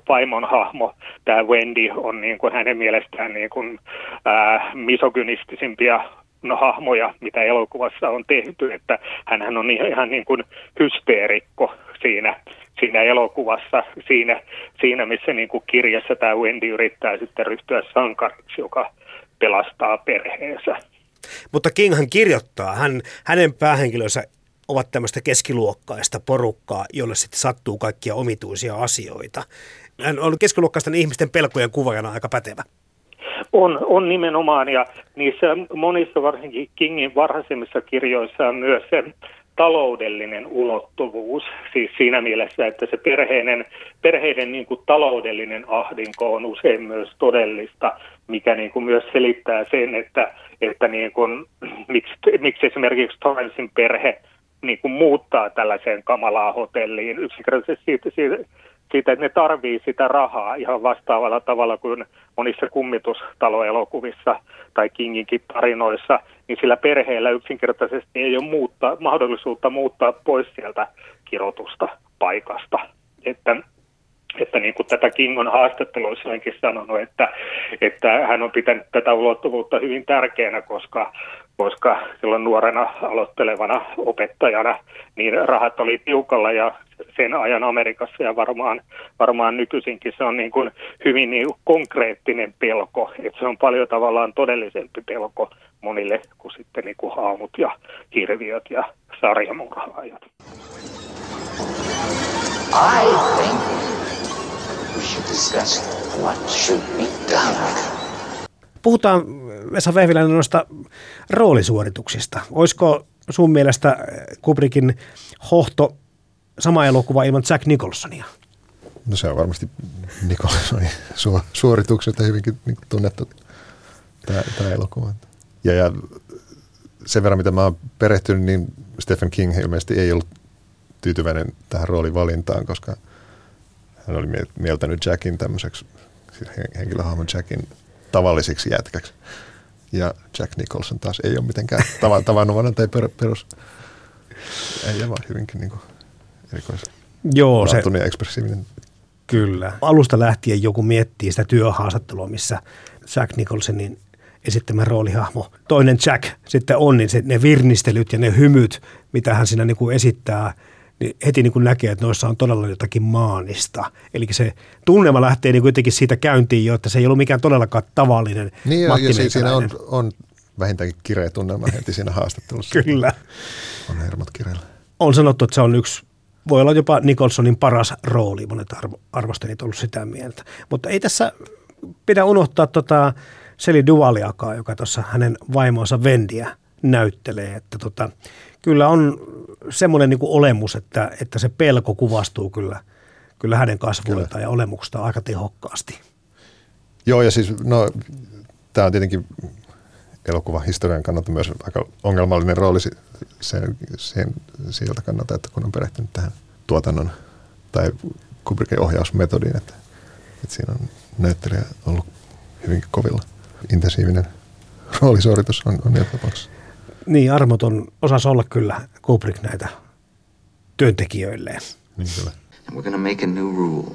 vaimon hahmo, tämä Wendy, on niin kuin hänen mielestään niin kuin, ää, misogynistisimpia no, hahmoja, mitä elokuvassa on tehty, että hän on ihan niin kuin hysteerikko siinä, siinä elokuvassa, siinä, siinä missä niin kuin kirjassa tämä Wendy yrittää sitten ryhtyä sankariksi, joka pelastaa perheensä. Mutta Kinghan kirjoittaa, hän, hänen päähenkilönsä ovat tämmöistä keskiluokkaista porukkaa, jolle sitten sattuu kaikkia omituisia asioita. Hän on keskiluokkaisten ihmisten pelkojen kuvajana aika pätevä. On, on nimenomaan, ja niissä monissa varsinkin Kingin varhaisemmissa kirjoissa on myös se taloudellinen ulottuvuus, siis siinä mielessä, että se perheiden, perheiden niin kuin taloudellinen ahdinko on usein myös todellista, mikä niin kuin myös selittää sen, että, että niin kuin, miksi, miksi esimerkiksi Torrensin perhe niin kuin muuttaa tällaiseen kamalaan hotelliin. Yksinkertaisesti siitä, siitä, siitä, että ne tarvii sitä rahaa ihan vastaavalla tavalla kuin monissa kummitustaloelokuvissa tai Kinginkin tarinoissa, niin sillä perheellä yksinkertaisesti ei ole muuttaa, mahdollisuutta muuttaa pois sieltä kirjoitusta paikasta. Että että niin kuin tätä Kingon haastatteluissa onkin sanonut, että, että hän on pitänyt tätä ulottuvuutta hyvin tärkeänä, koska, koska silloin nuorena aloittelevana opettajana niin rahat oli tiukalla ja sen ajan Amerikassa ja varmaan, varmaan nykyisinkin se on niin kuin hyvin niin konkreettinen pelko, että se on paljon tavallaan todellisempi pelko monille kuin sitten niin kuin haamut ja hirviöt ja sarjamurhaajat. I think Puhutaan Vesa Vehviläinen noista roolisuorituksista. Olisiko sun mielestä Kubrickin hohto sama elokuva ilman Jack Nicholsonia? No se on varmasti Nicholsonin suorituksesta hyvinkin tunnettu tämä, tämä elokuva. Ja, ja sen verran, mitä mä oon perehtynyt, niin Stephen King ilmeisesti ei ollut tyytyväinen tähän roolivalintaan, koska hän oli mieltänyt Jackin tämmöiseksi, siis henkilöhahmon Jackin tavalliseksi jätkäksi. Ja Jack Nicholson taas ei ole mitenkään tavanomainen tai per, perus. Ei vaan hyvinkin niin erikois. Joo, se, ja ekspressiivinen. Kyllä. Alusta lähtien joku miettii sitä työhaastattelua, missä Jack Nicholsonin esittämä roolihahmo, toinen Jack sitten on, niin se, ne virnistelyt ja ne hymyt, mitä hän siinä niin kuin esittää, niin heti niin kuin näkee, että noissa on todella jotakin maanista. Eli se tunnelma lähtee niin jotenkin siitä käyntiin jo, että se ei ollut mikään todellakaan tavallinen Niin ja, ja siinä on, on vähintäänkin kireä tunnelma heti siinä haastattelussa. Kyllä. On hermot kireillä. On sanottu, että se on yksi voi olla jopa Nicholsonin paras rooli, monet arvo, arvostelijat ollut sitä mieltä. Mutta ei tässä pidä unohtaa tota Seli Duvaliakaan, joka tuossa hänen vaimonsa Vendiä näyttelee, että tota, kyllä on semmoinen niin olemus, että, että se pelko kuvastuu kyllä, kyllä hänen kasvuiltaan ja olemuksesta aika tehokkaasti. Joo, ja siis no, tämä on tietenkin elokuvan historian kannalta myös aika ongelmallinen rooli sen, sen, siltä kannalta, että kun on perehtynyt tähän tuotannon tai Kubrickin ohjausmetodiin, että, että siinä on näyttelijä ollut hyvinkin kovilla. Intensiivinen roolisuoritus on, on tapauksessa. Niin, armoton osas olla kyllä Kubrick näitä työntekijöilleen. Niin kyllä. And we're gonna make a new rule.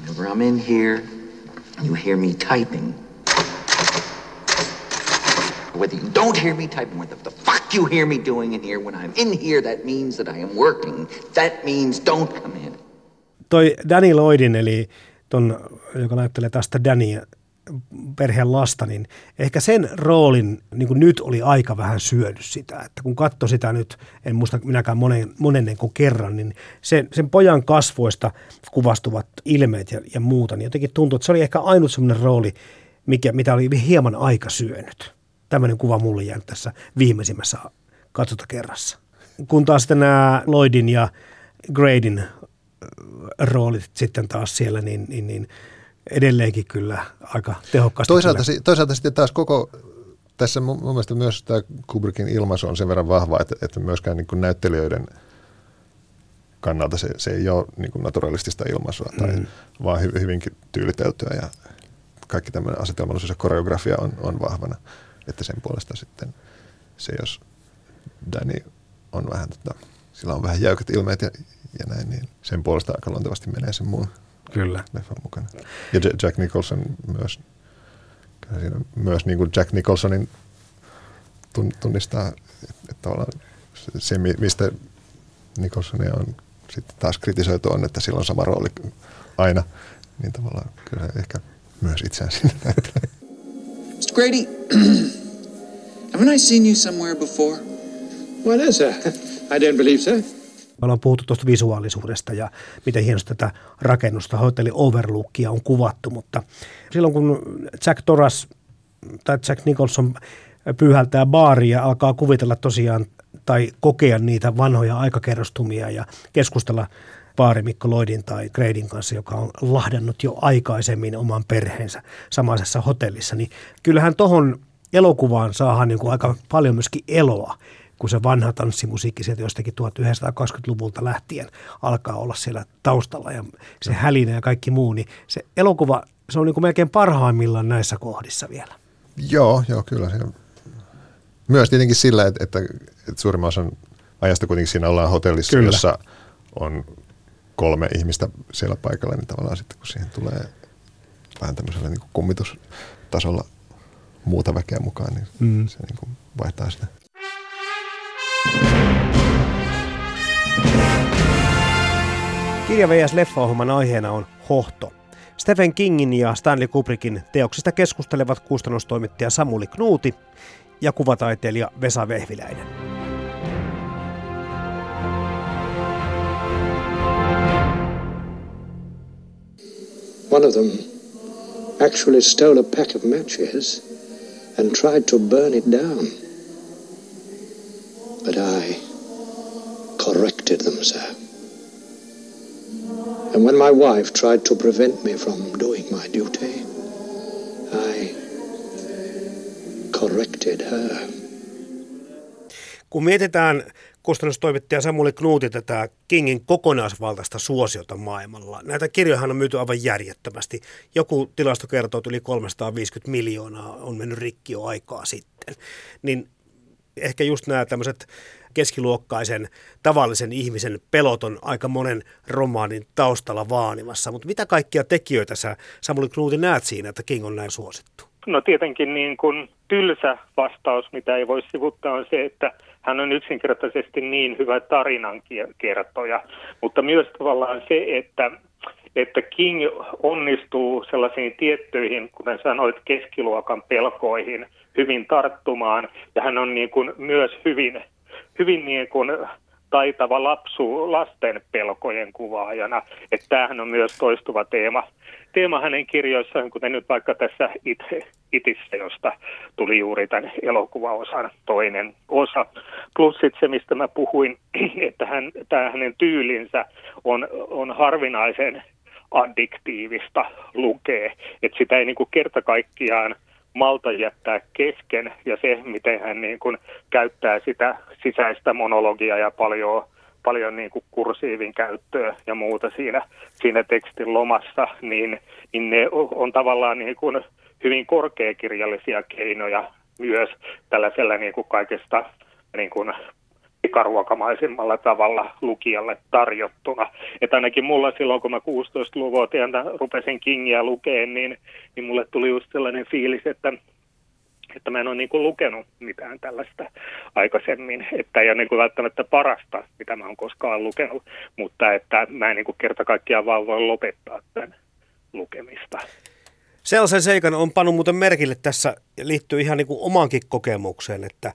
Whenever I'm in here, you hear me typing, whether you don't hear me typing, what the fuck you hear me doing in here, when I'm in here, that means that I am working. That means don't come in. Toi Danny Lloydin, eli ton, joka näyttelee tästä Dania, perheen lasta, niin ehkä sen roolin niin kuin nyt oli aika vähän syönyt sitä. Että kun katsoi sitä nyt, en muista minäkään monen, monennen kuin kerran, niin sen, sen pojan kasvoista kuvastuvat ilmeet ja, ja muuta, niin jotenkin tuntui, että se oli ehkä ainut sellainen rooli, mikä, mitä oli hieman aika syönyt tämmöinen kuva mulle jäänyt tässä viimeisimmässä katsotakerrassa. Kun taas sitten nämä Lloydin ja Gradin roolit sitten taas siellä, niin, niin, niin edelleenkin kyllä aika tehokkaasti. Toisaalta, kyllä. toisaalta sitten taas koko, tässä mun, mun mielestä myös tämä Kubrickin ilmaisu on sen verran vahva, että, että myöskään niin kuin näyttelijöiden kannalta se, se ei ole niin kuin naturalistista ilmaisua, tai mm. vaan hy, hyvinkin tyyliteltyä ja kaikki tämmöinen asetelmallisuus ja koreografia on, on vahvana. Että sen puolesta sitten se, jos Danny on vähän, tota, sillä on vähän jäykät ilmeet ja, ja näin, niin sen puolesta aika luontevasti menee sen muun Kyllä. leffan mukana. Ja Jack Nicholson myös, siinä myös niin kuin Jack Nicholsonin tunnistaa, että tavallaan se, mistä Nicholsonia on sitten taas kritisoitu on, että sillä on sama rooli aina, niin tavallaan kyllä ehkä myös itseään sinne näyttelee. Mr. Grady, haven't I seen you somewhere before? Why no, sir. I don't believe so. Me ollaan puhuttu tuosta visuaalisuudesta ja miten hienosti tätä rakennusta, hotelli Overlookia on kuvattu, mutta silloin kun Jack Torras tai Jack Nicholson pyyhältää baaria ja alkaa kuvitella tosiaan tai kokea niitä vanhoja aikakerrostumia ja keskustella baari Mikko Lloydin tai Gradin kanssa, joka on lahdannut jo aikaisemmin oman perheensä samaisessa hotellissa, niin kyllähän tuohon elokuvaan saadaan niin kuin aika paljon myöskin eloa kun se vanha tanssimusiikki sieltä jostakin 1920-luvulta lähtien alkaa olla siellä taustalla ja se hälinä ja kaikki muu, niin se elokuva, se on niin kuin melkein parhaimmillaan näissä kohdissa vielä. Joo, joo, kyllä se Myös tietenkin sillä, että, että, että suurimman osan ajasta kuitenkin siinä ollaan hotellissa, kyllä. jossa on kolme ihmistä siellä paikalla, niin tavallaan sitten kun siihen tulee vähän tämmöisellä niin kummitustasolla muuta väkeä mukaan, niin mm. se niin kuin vaihtaa sitä. Kirja VS Leffaohjelman aiheena on hohto. Stephen Kingin ja Stanley Kubrickin teoksista keskustelevat kustannustoimittaja Samuli Knuuti ja kuvataiteilija Vesa Vehviläinen. One of them actually stole a pack of matches and tried to burn it down. But I corrected them, sir. And when my wife tried to prevent me from doing my duty, I corrected her. Kun mietitään kustannustoimittaja Samuli Knuuti tätä Kingin kokonaisvaltaista suosiota maailmalla. Näitä kirjoja on myyty aivan järjettömästi. Joku tilasto kertoo, että yli 350 miljoonaa on mennyt rikki jo aikaa sitten. Niin ehkä just nämä tämmöiset keskiluokkaisen tavallisen ihmisen pelot on aika monen romaanin taustalla vaanimassa. Mutta mitä kaikkia tekijöitä sä Samuli Knuuti näet siinä, että King on näin suosittu? No tietenkin niin kuin tylsä vastaus, mitä ei voi sivuttaa, on se, että hän on yksinkertaisesti niin hyvä tarinankertoja, mutta myös tavallaan se, että että King onnistuu sellaisiin tiettyihin, kuten sanoit, keskiluokan pelkoihin hyvin tarttumaan. Ja hän on niin kuin myös hyvin, hyvin niin kuin taitava lapsu lasten pelkojen kuvaajana. Että tämähän on myös toistuva teema, teema hänen kirjoissaan, kuten nyt vaikka tässä It, Itissä, josta tuli juuri tämän elokuvaosan toinen osa. Plus sitten se, mistä mä puhuin, että hän, tämä hänen tyylinsä on, on harvinaisen addiktiivista lukee, että sitä ei niin kuin kerta kaikkiaan – malta jättää kesken ja se, miten hän niin kuin käyttää sitä sisäistä monologiaa ja paljon, paljon niin kuin kursiivin käyttöä ja muuta siinä, siinä tekstin lomassa, niin, niin ne on tavallaan niin kuin hyvin korkeakirjallisia keinoja myös tällaisella niin kuin kaikesta niin kuin pikaruokamaisemmalla tavalla lukijalle tarjottuna. Että ainakin mulla silloin, kun mä 16-vuotiaana rupesin Kingiä lukeen, niin, niin mulle tuli just sellainen fiilis, että että mä en ole niin kuin lukenut mitään tällaista aikaisemmin, että ei ole niin kuin välttämättä parasta, mitä mä oon koskaan lukenut, mutta että mä en niin kuin kerta kaikkiaan vaan voi lopettaa tämän lukemista. Sellaisen seikan on pannut muuten merkille tässä, liittyy ihan niin kuin omaankin kokemukseen, että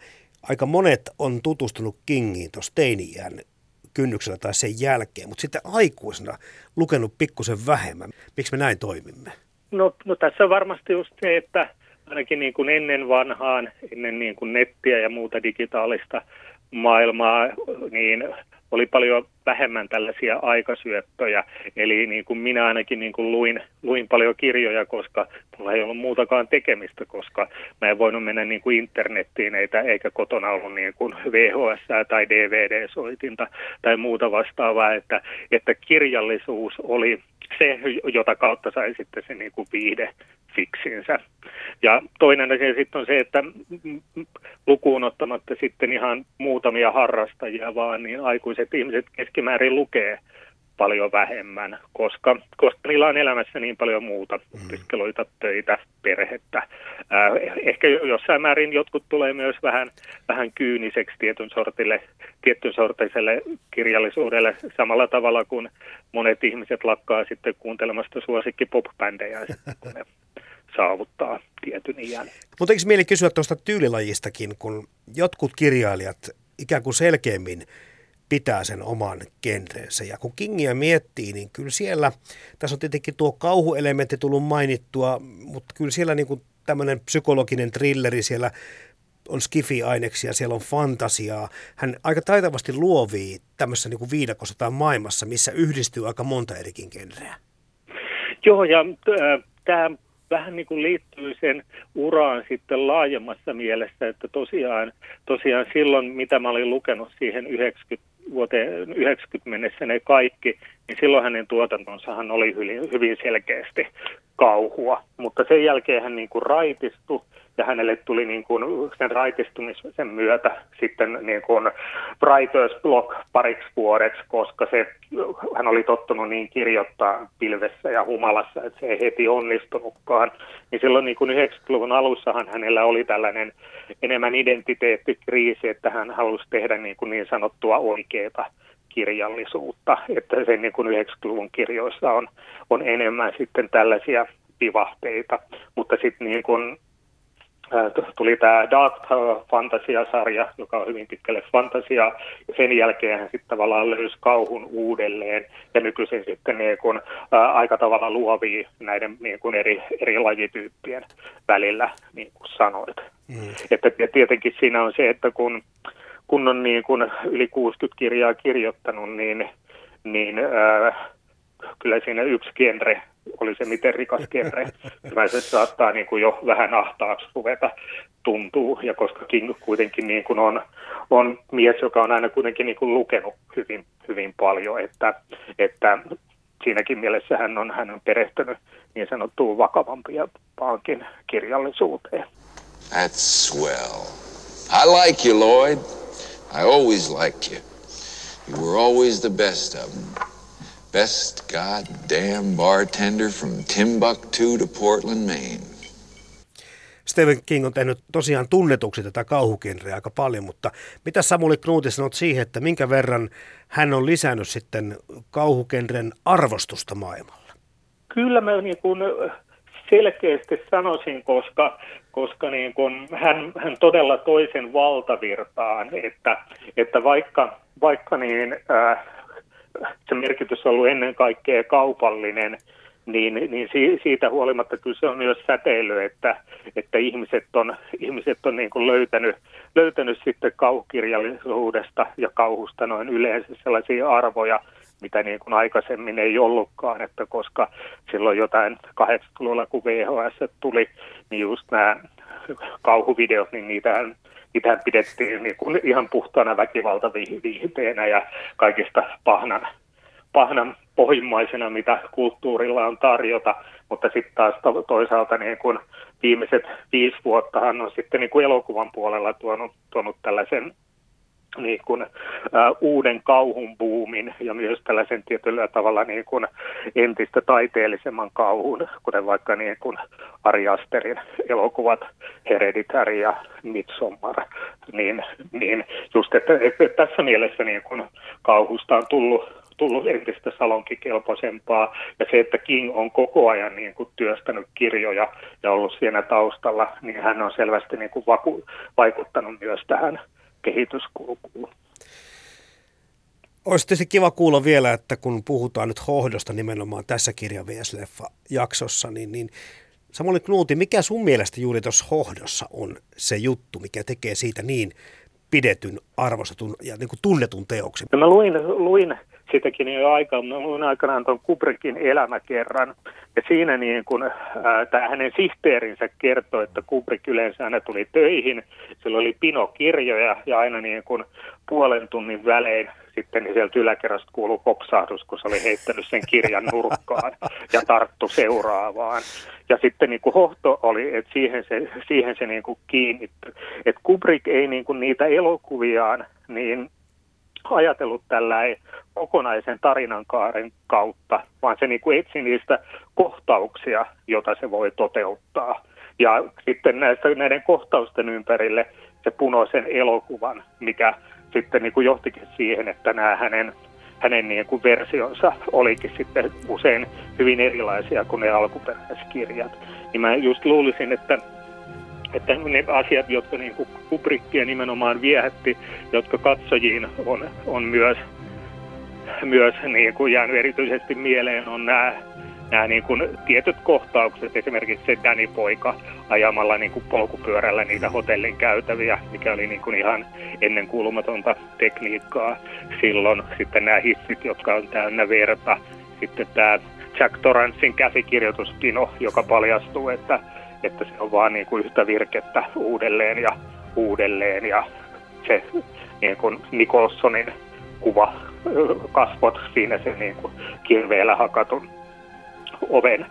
aika monet on tutustunut Kingiin tuossa teiniään kynnyksellä tai sen jälkeen, mutta sitten aikuisena lukenut pikkusen vähemmän. Miksi me näin toimimme? No, no tässä on varmasti just se, että ainakin niin kuin ennen vanhaan, ennen niin kuin nettiä ja muuta digitaalista maailmaa, niin oli paljon vähemmän tällaisia aikasyöttöjä. Eli niin kuin minä ainakin niin kuin luin, luin paljon kirjoja, koska mulla ei ollut muutakaan tekemistä, koska mä en voinut mennä niin kuin internettiin, eikä, eikä kotona ollut niin kuin VHS tai DVD-soitinta tai muuta vastaavaa, että, että kirjallisuus oli se, jota kautta sai sitten se niin kuin viide fiksinsä. Ja toinen asia sitten on se, että lukuun ottamatta sitten ihan muutamia harrastajia vaan, niin aikuiset ihmiset keskimäärin lukee paljon vähemmän, koska, koska niillä on elämässä niin paljon muuta, mm. opiskeluita, töitä, perhettä. Äh, ehkä jossain määrin jotkut tulee myös vähän, vähän kyyniseksi tietyn sortille, tietyn sortiselle kirjallisuudelle samalla tavalla kuin monet ihmiset lakkaa sitten kuuntelemasta suosikki pop-bändejä, kun ne saavuttaa tietyn iän. Mutta eikö mieli kysyä tuosta tyylilajistakin, kun jotkut kirjailijat ikään kuin selkeämmin pitää sen oman genreensä. Ja kun Kingiä miettii, niin kyllä siellä, tässä on tietenkin tuo kauhuelementti tullut mainittua, mutta kyllä siellä niin kuin tämmöinen psykologinen trilleri siellä on skifi-aineksia, siellä on fantasiaa. Hän aika taitavasti luovii tämmöisessä niin kuin viidakossa tai maailmassa, missä yhdistyy aika monta erikin genreä. Joo, ja äh, tämä vähän niin kuin liittyy sen uraan sitten laajemmassa mielessä, että tosiaan, tosiaan silloin, mitä mä olin lukenut siihen 90 vuoteen 90 mennessä ne kaikki, niin silloin hänen tuotantonsahan oli hyvin, selkeästi kauhua. Mutta sen jälkeen hän niin kuin raitistui ja hänelle tuli niin kuin sen raitistumisen myötä sitten niin kuin writer's block pariksi vuodeksi, koska se, hän oli tottunut niin kirjoittaa pilvessä ja humalassa, että se ei heti onnistunutkaan. Niin silloin niin kuin 90-luvun alussahan hänellä oli tällainen enemmän identiteettikriisi, että hän halusi tehdä niin, kuin niin sanottua oikeaa kirjallisuutta, että sen niin kuin 90-luvun kirjoissa on, on enemmän sitten tällaisia vivahteita, mutta sitten niin kuin tuli tämä Dark Fantasia-sarja, joka on hyvin pitkälle fantasia, ja sen jälkeen hän sitten tavallaan löysi kauhun uudelleen, ja nykyisin sitten niin kun, ää, aika tavalla luovii näiden niin kun eri, eri lajityyppien välillä, niin kuin sanoit. Mm. Että tietenkin siinä on se, että kun, kun on niin kun yli 60 kirjaa kirjoittanut, niin, niin ää, kyllä siinä yksi genre oli se miten rikas genre, kyllä se saattaa niin kuin jo vähän ahtaaksi ruveta tuntuu, ja koska King kuitenkin niin kuin on, on mies, joka on aina kuitenkin niin kuin lukenut hyvin, hyvin paljon, että, että siinäkin mielessä hän on, hän on perehtynyt niin sanottuun vakavampaankin kirjallisuuteen. That's swell. I like you, Lloyd. I always liked you. You were always the best of them. Best goddamn bartender from Timbuktu to Portland, Maine. Stephen King on tehnyt tosiaan tunnetuksi tätä kauhukenreä aika paljon, mutta mitä Samuli Knuuti sanot siihen, että minkä verran hän on lisännyt sitten kauhukenren arvostusta maailmalla? Kyllä mä niin kuin selkeästi sanoisin, koska, koska niin kuin hän, hän todella toisen valtavirtaan, että, että vaikka, vaikka niin, äh, se merkitys on ollut ennen kaikkea kaupallinen, niin, niin siitä huolimatta kyllä se on myös säteily, että, että ihmiset on, ihmiset on niin kuin löytänyt, löytänyt sitten kauhukirjallisuudesta ja kauhusta noin yleensä sellaisia arvoja, mitä niin kuin aikaisemmin ei ollutkaan, että koska silloin jotain 80-luvulla, kun VHS tuli, niin just nämä kauhuvideot, niin niitähän niitähän pidettiin niin kuin ihan puhtaana väkivaltaviihteenä ja kaikista pahnan, pahnan pohjimmaisena, mitä kulttuurilla on tarjota, mutta sitten taas toisaalta niin kuin viimeiset viisi vuottahan on sitten niin kuin elokuvan puolella tuonut, tuonut tällaisen niin kuin, ä, uuden kauhun buumin ja myös tällaisen tietyllä tavalla niin kuin entistä taiteellisemman kauhun, kuten vaikka niin kuin Ari Asterin elokuvat Hereditary ja Midsommar. Niin, niin just, että, että tässä mielessä niin kuin kauhusta on tullut tullut entistä salonkikelpoisempaa. Ja se, että King on koko ajan niin kuin työstänyt kirjoja ja ollut siinä taustalla, niin hän on selvästi niin kuin vaku- vaikuttanut myös tähän kehityskulkuun. Olisi tietysti kiva kuulla vielä, että kun puhutaan nyt hohdosta nimenomaan tässä kirja jaksossa niin, niin Samuli Knuuti, mikä sun mielestä juuri tuossa hohdossa on se juttu, mikä tekee siitä niin pidetyn, arvostetun ja niin kuin tunnetun teoksen? No mä luin, luin sitäkin jo aikaa, mä luin aikanaan tuon Kubrickin elämäkerran, ja siinä niin kun, ää, tämä hänen sihteerinsä kertoi, että Kubrick yleensä aina tuli töihin, sillä oli pino kirjoja, ja aina niin kun puolen tunnin välein sitten niin sieltä yläkerrasta kuului kopsahdus, kun se oli heittänyt sen kirjan nurkkaan ja tarttu seuraavaan. Ja sitten niin kuin hohto oli, että siihen se, siihen se niin kuin kiinnittyi. Että Kubrick ei niin kuin niitä elokuviaan niin ajatellut tällä kokonaisen tarinankaaren kautta, vaan se niin kuin etsi niistä kohtauksia, joita se voi toteuttaa. Ja sitten näistä, näiden kohtausten ympärille se punoi sen elokuvan, mikä sitten niin kuin johtikin siihen, että nämä hänen, hänen niin kuin versionsa olikin sitten usein hyvin erilaisia kuin ne alkuperäiskirjat. Niin mä just luulisin, että että ne asiat, jotka niin kuin Kubrickia nimenomaan viehätti, jotka katsojiin on, on myös, myös niin kuin jäänyt erityisesti mieleen, on nämä nämä niin kuin tietyt kohtaukset, esimerkiksi se Danny-poika ajamalla niin kuin polkupyörällä niitä hotellin käytäviä, mikä oli niin kuin ihan ennenkuulumatonta tekniikkaa silloin. Sitten nämä hissit, jotka on täynnä verta. Sitten tämä Jack Torrancein käsikirjoituspino, joka paljastuu, että, että se on vaan niin kuin yhtä virkettä uudelleen ja uudelleen ja se niin kuin Nicholsonin kuva, kasvot siinä se niin kuin kirveellä hakatun oven,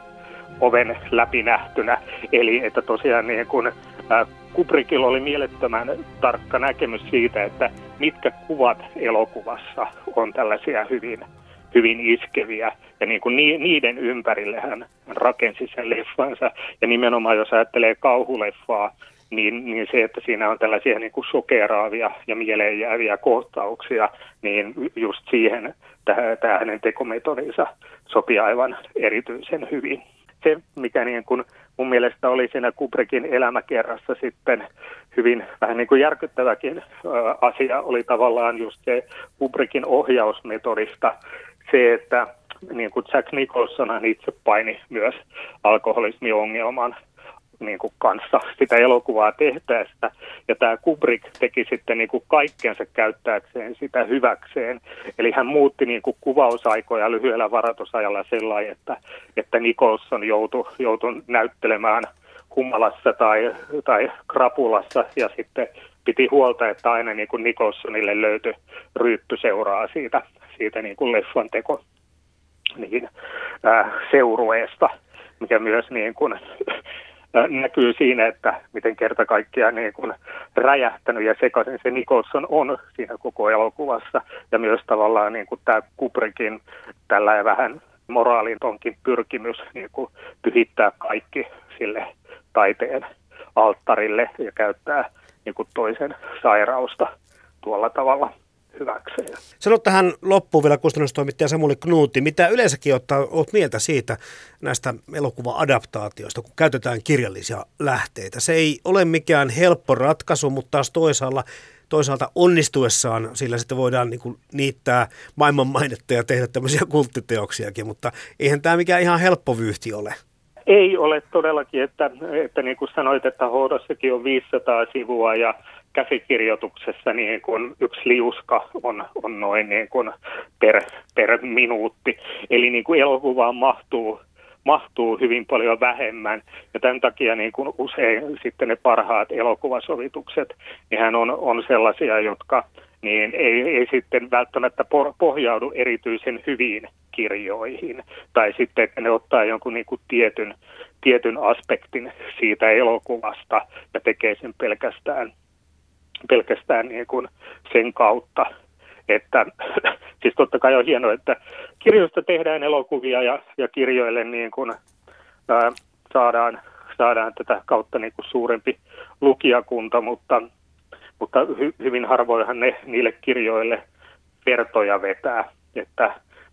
oven läpinähtynä. Eli että tosiaan niin kuin, ää, Kubrickilla oli mielettömän tarkka näkemys siitä, että mitkä kuvat elokuvassa on tällaisia hyvin, hyvin iskeviä. Ja niin kuin niiden ympärille hän rakensi sen leffansa. Ja nimenomaan jos ajattelee kauhuleffaa, niin, niin se, että siinä on tällaisia niin kuin sokeraavia ja mieleenjääviä kohtauksia, niin just siihen tämä hänen tekometodinsa sopii aivan erityisen hyvin. Se, mikä niin kuin mun mielestä oli siinä Kubrickin elämäkerrassa sitten hyvin vähän niin kuin järkyttäväkin asia, oli tavallaan just se Kubrickin ohjausmetodista se, että niin kuin Jack Nicholson itse paini myös alkoholismiongelman niin kuin kanssa sitä elokuvaa tehtäessä. Ja tämä Kubrick teki sitten niin kuin kaikkensa käyttääkseen sitä hyväkseen. Eli hän muutti niin kuin kuvausaikoja lyhyellä varoitusajalla sellainen, että, että Nicholson joutui, joutui näyttelemään humalassa tai, tai krapulassa ja sitten piti huolta, että aina niin kuin Nicholsonille löytyi ryyppyseuraa siitä, siitä niin kuin leffan teko niin, äh, seurueesta, mikä myös niin kuin, näkyy siinä, että miten kerta kaikkiaan niin kuin räjähtänyt ja sekaisin se Nicholson on siinä koko elokuvassa. Ja myös tavallaan niin kuin tämä Kubrickin tällä vähän moraalitonkin pyrkimys niin kuin pyhittää kaikki sille taiteen alttarille ja käyttää niin kuin toisen sairausta tuolla tavalla hyväkseen. Sano tähän loppuun vielä kustannustoimittaja Samuli Knuutti, mitä yleensäkin ottaa, olet mieltä siitä näistä elokuva-adaptaatioista, kun käytetään kirjallisia lähteitä. Se ei ole mikään helppo ratkaisu, mutta taas toisaalta, toisaalta onnistuessaan sillä sitten voidaan niin kuin niittää maailman mainetta ja tehdä tämmöisiä kulttiteoksiakin, mutta eihän tämä mikään ihan helppo vyyhti ole. Ei ole todellakin, että, että niin kuin sanoit, että hoidossakin on 500 sivua ja käsikirjoituksessa niin kuin yksi liuska on, on noin niin kuin per, per minuutti. Eli niin kuin elokuvaan mahtuu, mahtuu hyvin paljon vähemmän. Ja tämän takia niin kuin usein sitten ne parhaat elokuvasovitukset, niin on, on sellaisia, jotka niin ei, ei sitten välttämättä pohjaudu erityisen hyviin kirjoihin. Tai sitten, ne ottaa jonkun niin kuin tietyn, tietyn aspektin siitä elokuvasta ja tekee sen pelkästään pelkästään niin kuin sen kautta. Että, siis totta kai on hienoa, että kirjoista tehdään elokuvia ja, ja kirjoille niin kuin, ää, saadaan, saadaan tätä kautta niin kuin suurempi lukijakunta, mutta, mutta hy, hyvin harvoinhan ne niille kirjoille vertoja vetää. Että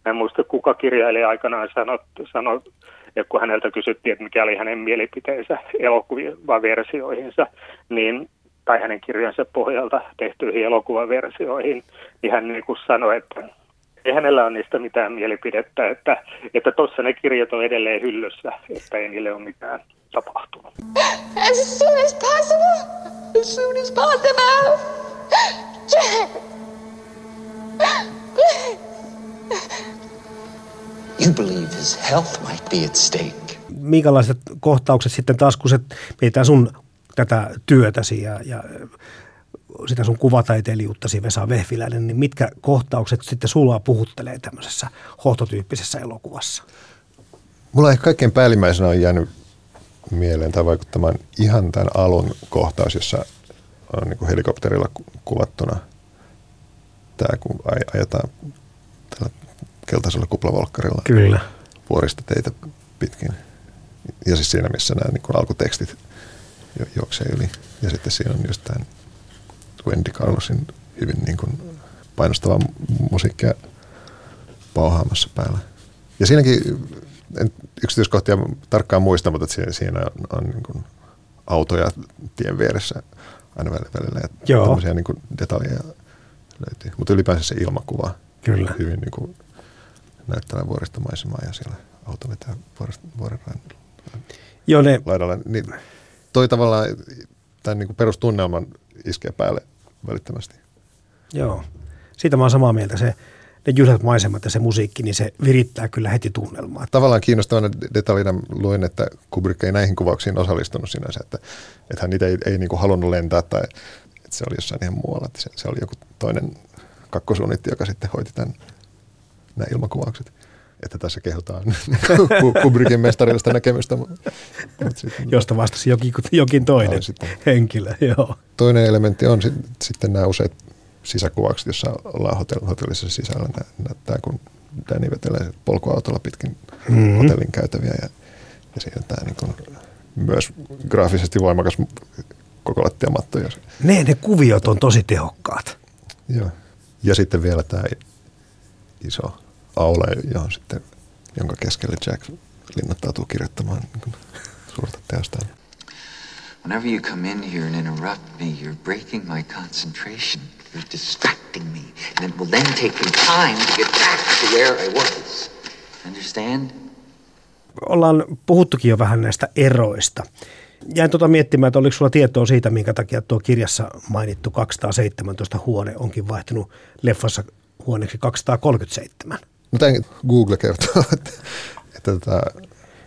mä en muista, kuka kirjailija aikanaan sanoi, sano, ja kun häneltä kysyttiin, että mikä oli hänen mielipiteensä elokuva versioihinsa, niin tai hänen kirjansa pohjalta tehtyihin elokuvaversioihin, niin hän niin kuin sanoi, että ei hänellä ole niistä mitään mielipidettä, että että tuossa ne kirjat on edelleen hyllyssä, että ei niille ole mitään tapahtunut. As soon as possible, as soon as possible. You believe his health might be at stake. Minkälaiset kohtaukset sitten taas, kun se mietitään sun tätä työtäsi ja, ja sitä sun kuvataiteilijuuttasi Vesa Vehviläinen, niin mitkä kohtaukset sitten sulla puhuttelee tämmöisessä hohtotyyppisessä elokuvassa? Mulla ehkä kaikkein päällimmäisenä on jäänyt mieleen tai vaikuttamaan ihan tämän alun kohtaus, jossa on niin helikopterilla kuvattuna tämä, kun ajetaan tällä keltaisella kuplavolkkarilla Kyllä. vuorista teitä pitkin. Ja siis siinä, missä nämä niin alkutekstit – juoksee yli. Ja sitten siinä on just tämän Wendy Carlosin hyvin niin kuin painostavaa musiikkia pauhaamassa päällä. Ja siinäkin, en yksityiskohtia tarkkaan muista, mutta siinä, siinä on, on niin kuin autoja tien vieressä aina välillä. Ja Joo. tämmöisiä niin kuin detaljeja löytyy. Mutta ylipäänsä se ilmakuva. Kyllä. Hyvin niin kuin näyttävää vuoristomaisemaa ja siellä auto vetää vuoren Joo, ne... laidalla. Niin, toi tavallaan tämän niin kuin perustunnelman iskee päälle välittömästi. Joo, siitä mä oon samaa mieltä. Se ne jylhät maisemat ja se musiikki, niin se virittää kyllä heti tunnelmaa. Tavallaan kiinnostavana detaljina luin, että Kubrick ei näihin kuvauksiin osallistunut sinänsä, että, että hän niitä ei, ei niin kuin halunnut lentää tai että se oli jossain ihan muualla, että se, se oli joku toinen kakkosuunitti, joka sitten hoiti tämän, nämä ilmakuvaukset. Että tässä kehutaan Kubrickin mestarillista näkemystä. Sitten, Josta vastasi jokin, jokin toinen henkilö. Joo. Toinen elementti on sit, sitten nämä useat sisäkuvaukset, jossa ollaan hotell, hotellissa sisällä. Näyttää, kun Danny vetelee polkuautolla pitkin mm-hmm. hotellin käytäviä ja, ja siinä tämä niin kuin, myös graafisesti voimakas koko lattiamatto. Ne, ne kuviot on tosi tehokkaat. Joo. Ja sitten vielä tämä iso aula, johon sitten, jonka keskelle Jack linnoittautuu kirjoittamaan niin suurta teostaan. Whenever you come in here and interrupt me, you're breaking my concentration. You're distracting me. And it will then take me time to get back to where I was. Understand? Ollaan puhuttukin jo vähän näistä eroista. Jäin tuota miettimään, että oliko sulla tietoa siitä, minkä takia tuo kirjassa mainittu 217 huone onkin vaihtunut leffassa huoneeksi 237. No tämän Google kertoo, että, että, että,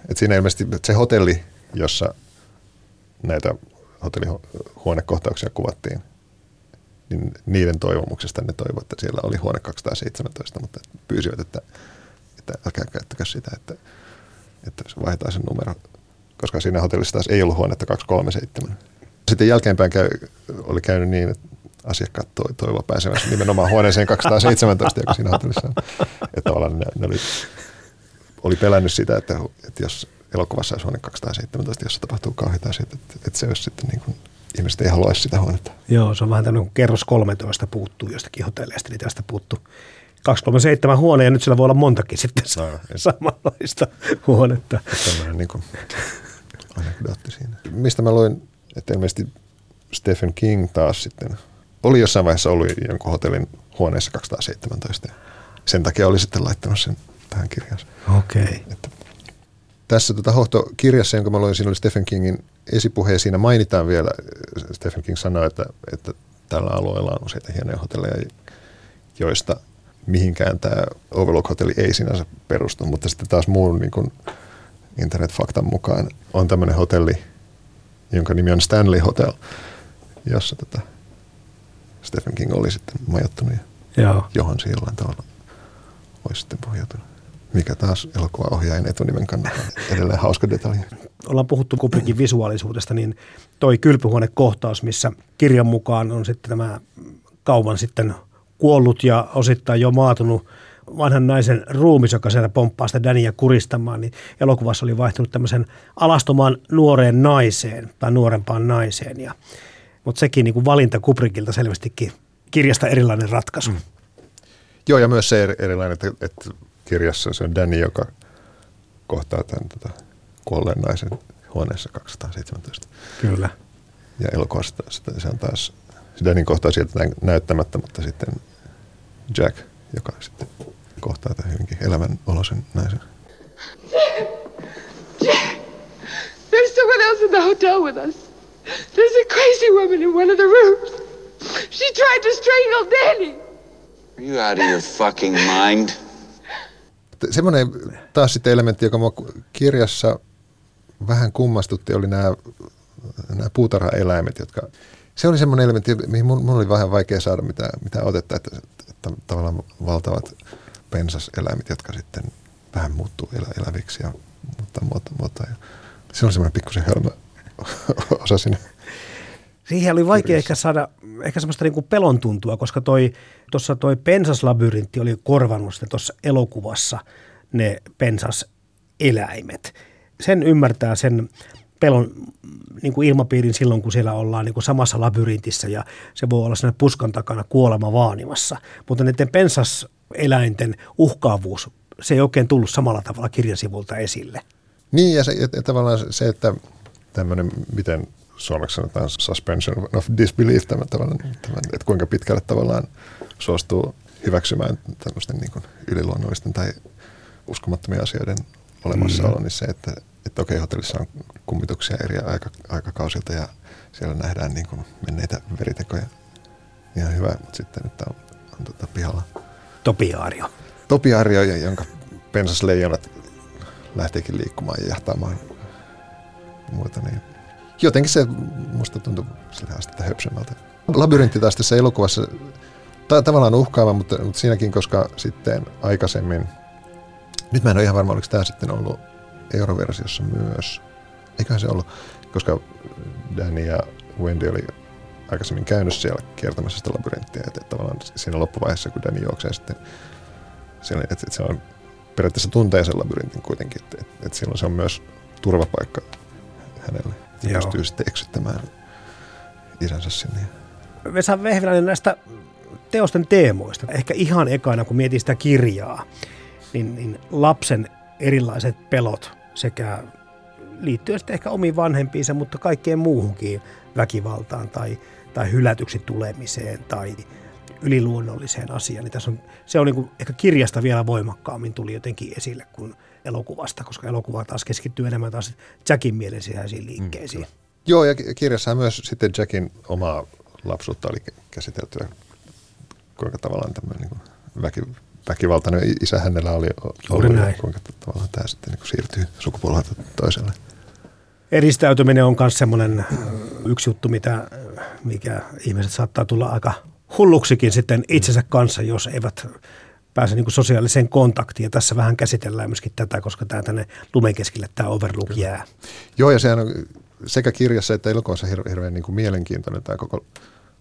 että siinä ilmeisesti että se hotelli, jossa näitä hotellihuonekohtauksia kuvattiin, niin niiden toivomuksesta ne toivoivat, että siellä oli huone 217, mutta pyysivät, että, että älkää käyttäkö sitä, että, että se vaihtaa sen numero, koska siinä hotellissa taas ei ollut huonetta 237. Sitten jälkeenpäin käy, oli käynyt niin, että asiakkaat toivoa pääsevänsä nimenomaan huoneeseen 217, joka siinä hotellissa on. Että tavallaan ne, ne oli, oli pelännyt sitä, että, että jos elokuvassa olisi huone 217, jossa tapahtuu kauheita asioita, että, että se olisi sitten niin kuin, ihmiset ei haluaisi sitä huonetta. Joo, se on vähän tämmöinen, kun kerros 13 puuttuu jostakin hotelleista, niin tästä puuttuu 237 huone ja nyt sillä voi olla montakin sitten no, samanlaista huonetta. Tämmöinen niin kuin anekdootti siinä. Mistä mä luin, että ilmeisesti Stephen King taas sitten oli jossain vaiheessa ollut jonkun hotellin huoneessa 217. Sen takia oli sitten laittanut sen tähän kirjaan. Okei. Okay. Että tässä tota hohtokirjassa, jonka mä luin, siinä oli Stephen Kingin esipuhe, ja siinä mainitaan vielä, Stephen King sanoi, että, että tällä alueella on useita hienoja hotelleja, joista mihinkään tämä Overlook-hotelli ei sinänsä perustu, mutta sitten taas muun niin kuin internetfaktan mukaan on tämmöinen hotelli, jonka nimi on Stanley Hotel, jossa tota, Stephen King oli sitten majoittunut ja Joo. johon se jollain tavalla olisi sitten pohjautunut. Mikä taas elokuvaohjaajan etunimen kannalta edelleen hauska detalji. Ollaan puhuttu Kubrickin visuaalisuudesta, niin toi kylpyhuonekohtaus, missä kirjan mukaan on sitten tämä kauan sitten kuollut ja osittain jo maatunut vanhan naisen ruumis, joka sieltä pomppaa sitä Dania kuristamaan, niin elokuvassa oli vaihtunut tämmöisen alastomaan nuoreen naiseen tai nuorempaan naiseen. Ja mutta sekin niin kuin valinta Kubrickilta selvästikin kirjasta erilainen ratkaisu. Mm. Joo, ja myös se erilainen, että, että kirjassa se on Danny, joka kohtaa tämän tota, kuolleen naisen huoneessa 217. Kyllä. Ja elokuvassa se on taas, se Danin kohtaa sieltä näyttämättä, mutta sitten Jack, joka sitten kohtaa tämän hyvinkin elämän olosen naisen. Jack! Jack! There's someone else in the hotel with us. There's a crazy woman in one of the rooms. She tried to strangle Danny. Are you out of your fucking mind? Semmoinen taas sitten elementti, joka mua kirjassa vähän kummastutti, oli nämä, nämä puutarhaeläimet, jotka se oli semmoinen elementti, mihin mun, mun oli vähän vaikea saada mitään, mitään otetta, että, että tavallaan valtavat pensaseläimet, jotka sitten vähän muuttuu elä, eläviksi ja muuttaa muoto, muotoa. Ja se on semmoinen pikkusen hölmö osasin. Siihen oli vaikea ehkä saada ehkä semmoista niin pelon tuntua, koska toi, tuossa toi pensaslabyrintti oli korvannut sitten tuossa elokuvassa ne pensaseläimet. Sen ymmärtää sen pelon niin kuin ilmapiirin silloin, kun siellä ollaan niin kuin samassa labyrintissä ja se voi olla sinne puskan takana kuolema vaanimassa. Mutta näiden pensaseläinten uhkaavuus, se ei oikein tullut samalla tavalla kirjasivulta esille. Niin ja, se, ja tavallaan se, että tämmöinen, miten suomeksi sanotaan suspension of disbelief, tämän, tämän, tämän, että kuinka pitkälle tavallaan suostuu hyväksymään tämmöisten niin kuin yliluonnollisten tai uskomattomien asioiden olemassaolo, mm. niin se, että, että okei, hotellissa on kummituksia eri aika, aikakausilta ja siellä nähdään niin kuin menneitä veritekoja. Ihan hyvä, mutta sitten, että on, on tota pihalla Topiaario. Topiaario, jonka pensasleijonat lähteekin liikkumaan ja jahtaamaan muuta. Niin. Jotenkin se musta tuntui sillä astetta höpsemmältä. Labyrintti taas tässä elokuvassa ta- tavallaan uhkaava, mutta, mutta siinäkin, koska sitten aikaisemmin, nyt mä en ole ihan varma, oliko tämä sitten ollut euroversiossa myös. Eiköhän se ollut, koska Danny ja Wendy oli aikaisemmin käynyt siellä kiertämässä sitä labyrinttiä, että, että tavallaan siinä loppuvaiheessa, kun Danny juoksee sitten, siellä, että, että se on periaatteessa tuntee sen labyrintin kuitenkin, että, että, että silloin se on myös turvapaikka hänelle. Joo. pystyy sitten eksyttämään isänsä sinne. Vesa Vehviläinen näistä teosten teemoista. Ehkä ihan ekana, kun mietin sitä kirjaa, niin, niin lapsen erilaiset pelot sekä liittyen sitten ehkä omiin vanhempiinsa, mutta kaikkeen muuhunkin väkivaltaan tai, tai hylätyksi tulemiseen tai yliluonnolliseen asiaan. Niin tässä on, se on niin kuin, ehkä kirjasta vielä voimakkaammin tuli jotenkin esille kuin elokuvasta, koska elokuva taas keskittyy enemmän taas Jackin mielen sisäisiin liikkeisiin. Mm, Joo, ja kirjassahan myös sitten Jackin omaa lapsuutta oli käsitelty, kuinka tavallaan tämmöinen niin kuin väki, väkivaltainen isä hänellä oli, ollut, ja näin. kuinka tavallaan tämä sitten niin kuin siirtyy sukupolvelta toiselle. Eristäytyminen on myös semmoinen yksi juttu, mitä, mikä ihmiset saattaa tulla aika hulluksikin sitten itsensä kanssa, jos eivät pääse niin kuin sosiaaliseen kontaktiin. Ja tässä vähän käsitellään myöskin tätä, koska tämä tänne lumen keskelle tämä overlook jää. Joo, ja sehän on sekä kirjassa että elokuvassa hirveän, hirveän niin kuin mielenkiintoinen tämä koko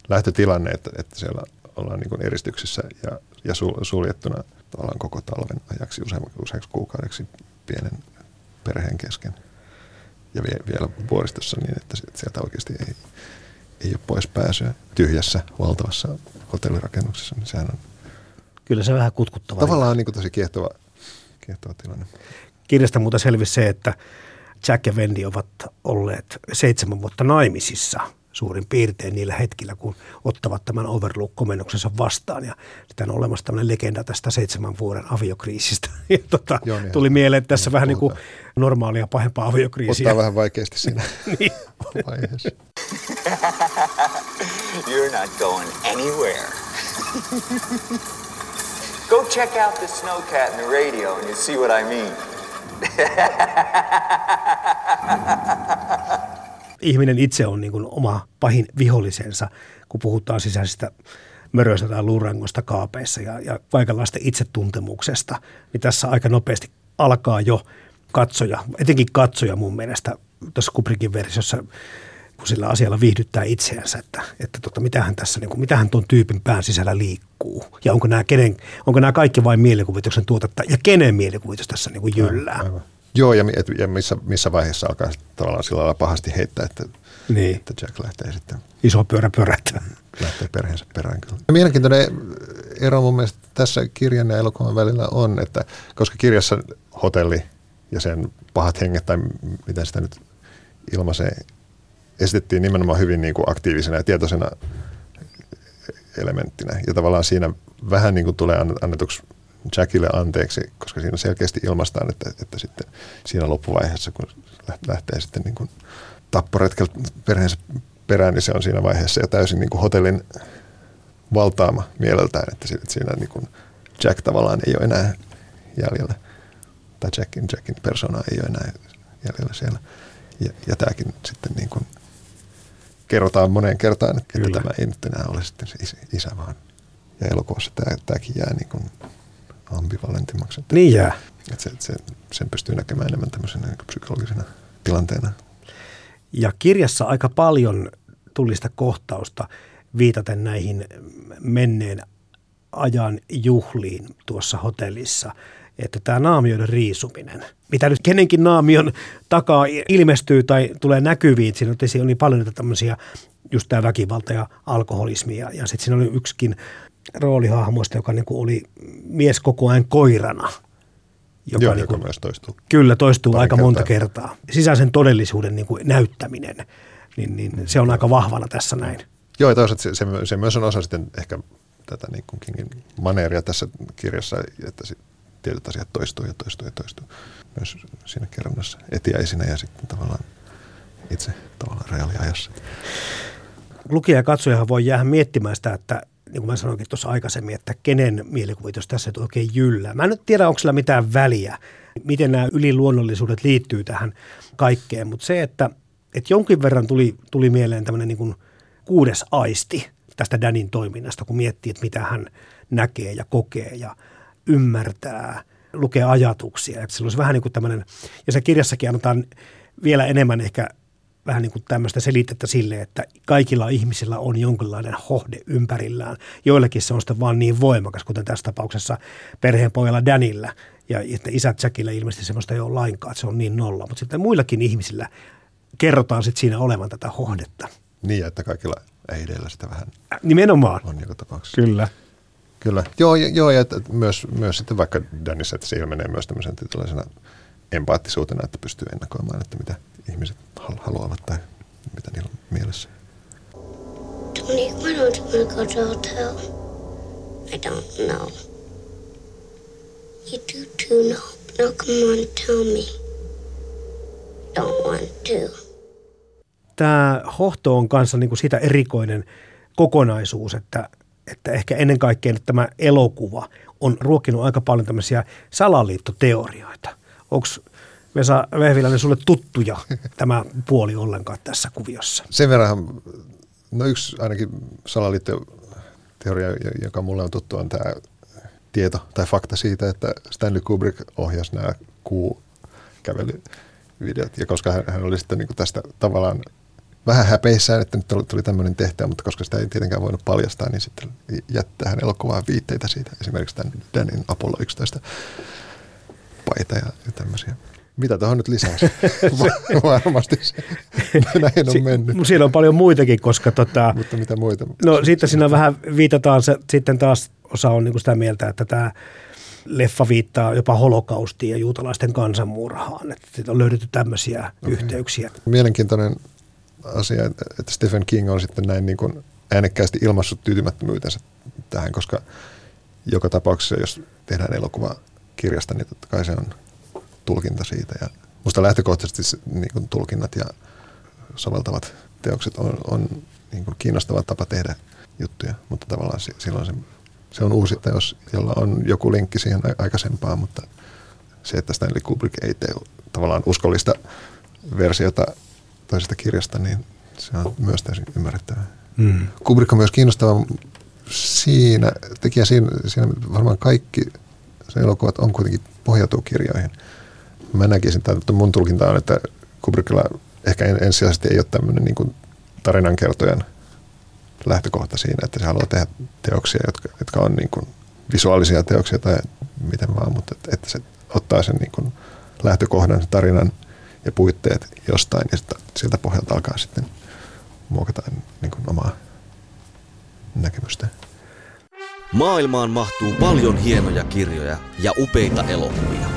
lähtötilanne, että, että siellä ollaan niin kuin eristyksissä ja, ja sul, suljettuna tavallaan koko talven ajaksi useaksi kuukaudeksi pienen perheen kesken. Ja vie, vielä vuoristossa niin, että sieltä oikeasti ei, ei ole pois pääsyä tyhjässä valtavassa hotellirakennuksessa, niin sehän on Kyllä se vähän kutkuttava. tavallaan niin kuin tosi kiehtova, kiehtova tilanne. Kirjasta muuta selvisi se, että Jack ja Wendy ovat olleet seitsemän vuotta naimisissa suurin piirtein niillä hetkillä, kun ottavat tämän Overlook-komennuksensa vastaan. Ja sitten on olemassa tämmöinen legenda tästä seitsemän vuoden aviokriisistä. Ja tota, Joo, niin. tuli mieleen, että tässä Niin, vähän niin kuin puhutaan. normaalia pahempaa aviokriisiä. Ottaa vähän vaikeasti siinä niin. vaiheessa. You're not going anywhere. Go check out the snowcat in the radio and you'll see what I mean. ihminen itse on niin kuin oma pahin vihollisensa, kun puhutaan sisäisistä möröistä tai luurangosta kaapeissa ja, ja kaikenlaista itsetuntemuksesta, niin tässä aika nopeasti alkaa jo katsoja, etenkin katsoja mun mielestä tuossa Kubrickin versiossa, kun sillä asialla viihdyttää itseänsä, että, että tota, mitähän tässä, niin kuin, mitähän tuon tyypin pään sisällä liikkuu ja onko nämä, kenen, onko nämä kaikki vain mielikuvituksen tuotetta ja kenen mielikuvitus tässä niin kuin jyllää. Aivan. Joo, ja, ja missä, missä vaiheessa alkaa tavallaan sillä lailla pahasti heittää, että, Niin. että Jack lähtee sitten Iso pyörä pyörähtää. lähtee perheensä perään. Kyllä. Mielenkiintoinen ero mun mielestä tässä kirjan ja elokuvan välillä on, että koska kirjassa hotelli ja sen pahat henget tai miten sitä nyt ilmaisee, esitettiin nimenomaan hyvin niin kuin aktiivisena ja tietoisena elementtinä. Ja tavallaan siinä vähän niin kuin tulee ann- annetuksi Jackille anteeksi, koska siinä selkeästi ilmaistaan, että, että sitten siinä loppuvaiheessa, kun läht- lähtee sitten niin kuin tapporetkel perheensä perään, niin se on siinä vaiheessa jo täysin niin kuin hotellin valtaama mieleltään, että siinä niin kuin Jack tavallaan ei ole enää jäljellä, tai Jackin, Jackin persona ei ole enää jäljellä siellä. Ja, ja tämäkin sitten niin kuin kerrotaan moneen kertaan, että Kyllä. tämä ei nyt enää ole sitten se isä, vaan. Ja elokuvassa tämä, tämäkin jää niin kuin ambivalentimmaksi. Että, Niin jää. että se, se, sen pystyy näkemään enemmän tämmöisenä niin psykologisena tilanteena. Ja kirjassa aika paljon tuli sitä kohtausta viitaten näihin menneen ajan juhliin tuossa hotellissa, että tämä naamioiden riisuminen, mitä nyt kenenkin naamion takaa ilmestyy tai tulee näkyviin, siinä oli- siinä oli paljon niitä tämmöisiä, just tämä väkivalta ja alkoholismi ja, ja sitten siinä oli yksikin roolihahmoista, joka niinku oli mies koko ajan koirana. Joka, Joo, niinku- joka myös toistuu. Kyllä, toistuu Pari aika monta kertaa. kertaa. Sisäisen todellisuuden niin kuin näyttäminen, niin, niin se on aika vahvana tässä näin. Joo, ja toisaalta se, se, se myös on osa sitten ehkä tätä niin kuin Kingin maneeria tässä kirjassa, että sit tietyt asiat toistuu ja toistuu ja toistuu myös siinä kerronnassa etiäisinä ja sitten tavallaan itse tavallaan reaaliajassa. Lukija ja katsojahan voi jäädä miettimään sitä, että niin kuin mä sanoinkin tuossa aikaisemmin, että kenen mielikuvitus tässä nyt oikein jyllää. Mä en nyt tiedä, onko sillä mitään väliä, miten nämä yliluonnollisuudet liittyy tähän kaikkeen, mutta se, että, että jonkin verran tuli, tuli mieleen tämmöinen niin kuudes aisti tästä Danin toiminnasta, kun miettii, että mitä hän näkee ja kokee ja ymmärtää, lukee ajatuksia. Että se olisi vähän niin kuin tämmöinen, ja se kirjassakin annetaan vielä enemmän ehkä vähän niin kuin tämmöistä selitettä sille, että kaikilla ihmisillä on jonkinlainen hohde ympärillään. Joillekin se on sitten vaan niin voimakas, kuten tässä tapauksessa perheen pojalla Danillä ja että isät Jackillä ilmeisesti semmoista ei ole lainkaan, että se on niin nolla. Mutta sitten muillakin ihmisillä kerrotaan sitten siinä olevan tätä hohdetta. Niin, että kaikilla äideillä sitä vähän Nimenomaan. on joka tapauksessa. Kyllä. Kyllä. Joo, joo ja että myös, myös sitten vaikka Danissä, että se ilmenee myös tämmöisen tällaisena empaattisuutena, että pystyy ennakoimaan, että mitä ihmiset hal- haluavat tai mitä niillä on mielessä. Tony, why don't you want to go to a hotel? I don't know. You do too know. Now come on, tell me. Don't want to. Tämä hohto on kanssa niin kuin sitä erikoinen kokonaisuus, että, että ehkä ennen kaikkea nyt tämä elokuva on ruokkinut aika paljon tämmöisiä salaliittoteorioita. Onko Vesa Vehviläinen sulle tuttuja tämä puoli ollenkaan tässä kuviossa? Sen verran, no yksi ainakin salaliittoteoria, joka mulle on tuttu, on tämä tieto tai fakta siitä, että Stanley Kubrick ohjasi nämä kuukävelyvideot. Ja koska hän, hän oli sitten niin tästä tavallaan vähän häpeissään, että nyt tuli tämmöinen tehtävä, mutta koska sitä ei tietenkään voinut paljastaa, niin sitten jättää hän elokuvaan viitteitä siitä. Esimerkiksi tämän Danin Apollo 11 paita ja, ja tämmöisiä. Mitä tuohon nyt lisäisi? Varmasti se, näin on mennyt. Si- siellä on paljon muitakin, koska tota, Mutta mitä muita? No sitten siinä vähän viitataan, se, sitten taas osa on niin sitä mieltä, että tämä leffa viittaa jopa holokaustiin ja juutalaisten kansanmurhaan. Että on löydetty tämmöisiä okay. yhteyksiä. Mielenkiintoinen asia, että Stephen King on sitten näin niin kuin äänekkäästi ilmaissut tyytymättömyytensä tähän, koska joka tapauksessa, jos tehdään elokuva kirjasta, niin totta kai se on tulkinta siitä. Ja musta lähtökohtaisesti se, niin kuin tulkinnat ja soveltavat teokset on, on niin kuin kiinnostava tapa tehdä juttuja, mutta tavallaan si- silloin se, se on uusi teos, jolla on joku linkki siihen aikaisempaan, mutta se, että Stanley Kubrick ei tee tavallaan uskollista versiota toisesta kirjasta, niin se on myös täysin ymmärrettävää. Mm. Kubrick on myös kiinnostava siinä, tekijä siinä, siinä varmaan kaikki sen elokuvat on kuitenkin pohjautuu kirjoihin. Mä näkisin, että mun tulkinta on, että Kubrickilla ehkä ensisijaisesti ei ole tämmöinen niin tarinankertojan lähtökohta siinä, että se haluaa tehdä teoksia, jotka, jotka on niin kuin visuaalisia teoksia tai miten vaan, mutta että, että se ottaa sen niin kuin lähtökohdan, sen tarinan ja puitteet jostain ja sitä, sieltä pohjalta alkaa sitten muokata niin kuin omaa näkemystä. Maailmaan mahtuu paljon hienoja kirjoja ja upeita elokuvia.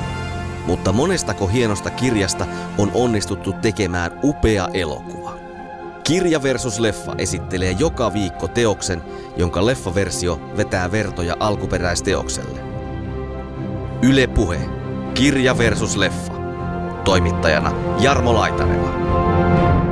Mutta monestako hienosta kirjasta on onnistuttu tekemään upea elokuva? Kirja versus leffa esittelee joka viikko teoksen, jonka leffaversio vetää vertoja alkuperäisteokselle. Yle Puhe. Kirja versus leffa toimittajana Jarmo Laitaneva.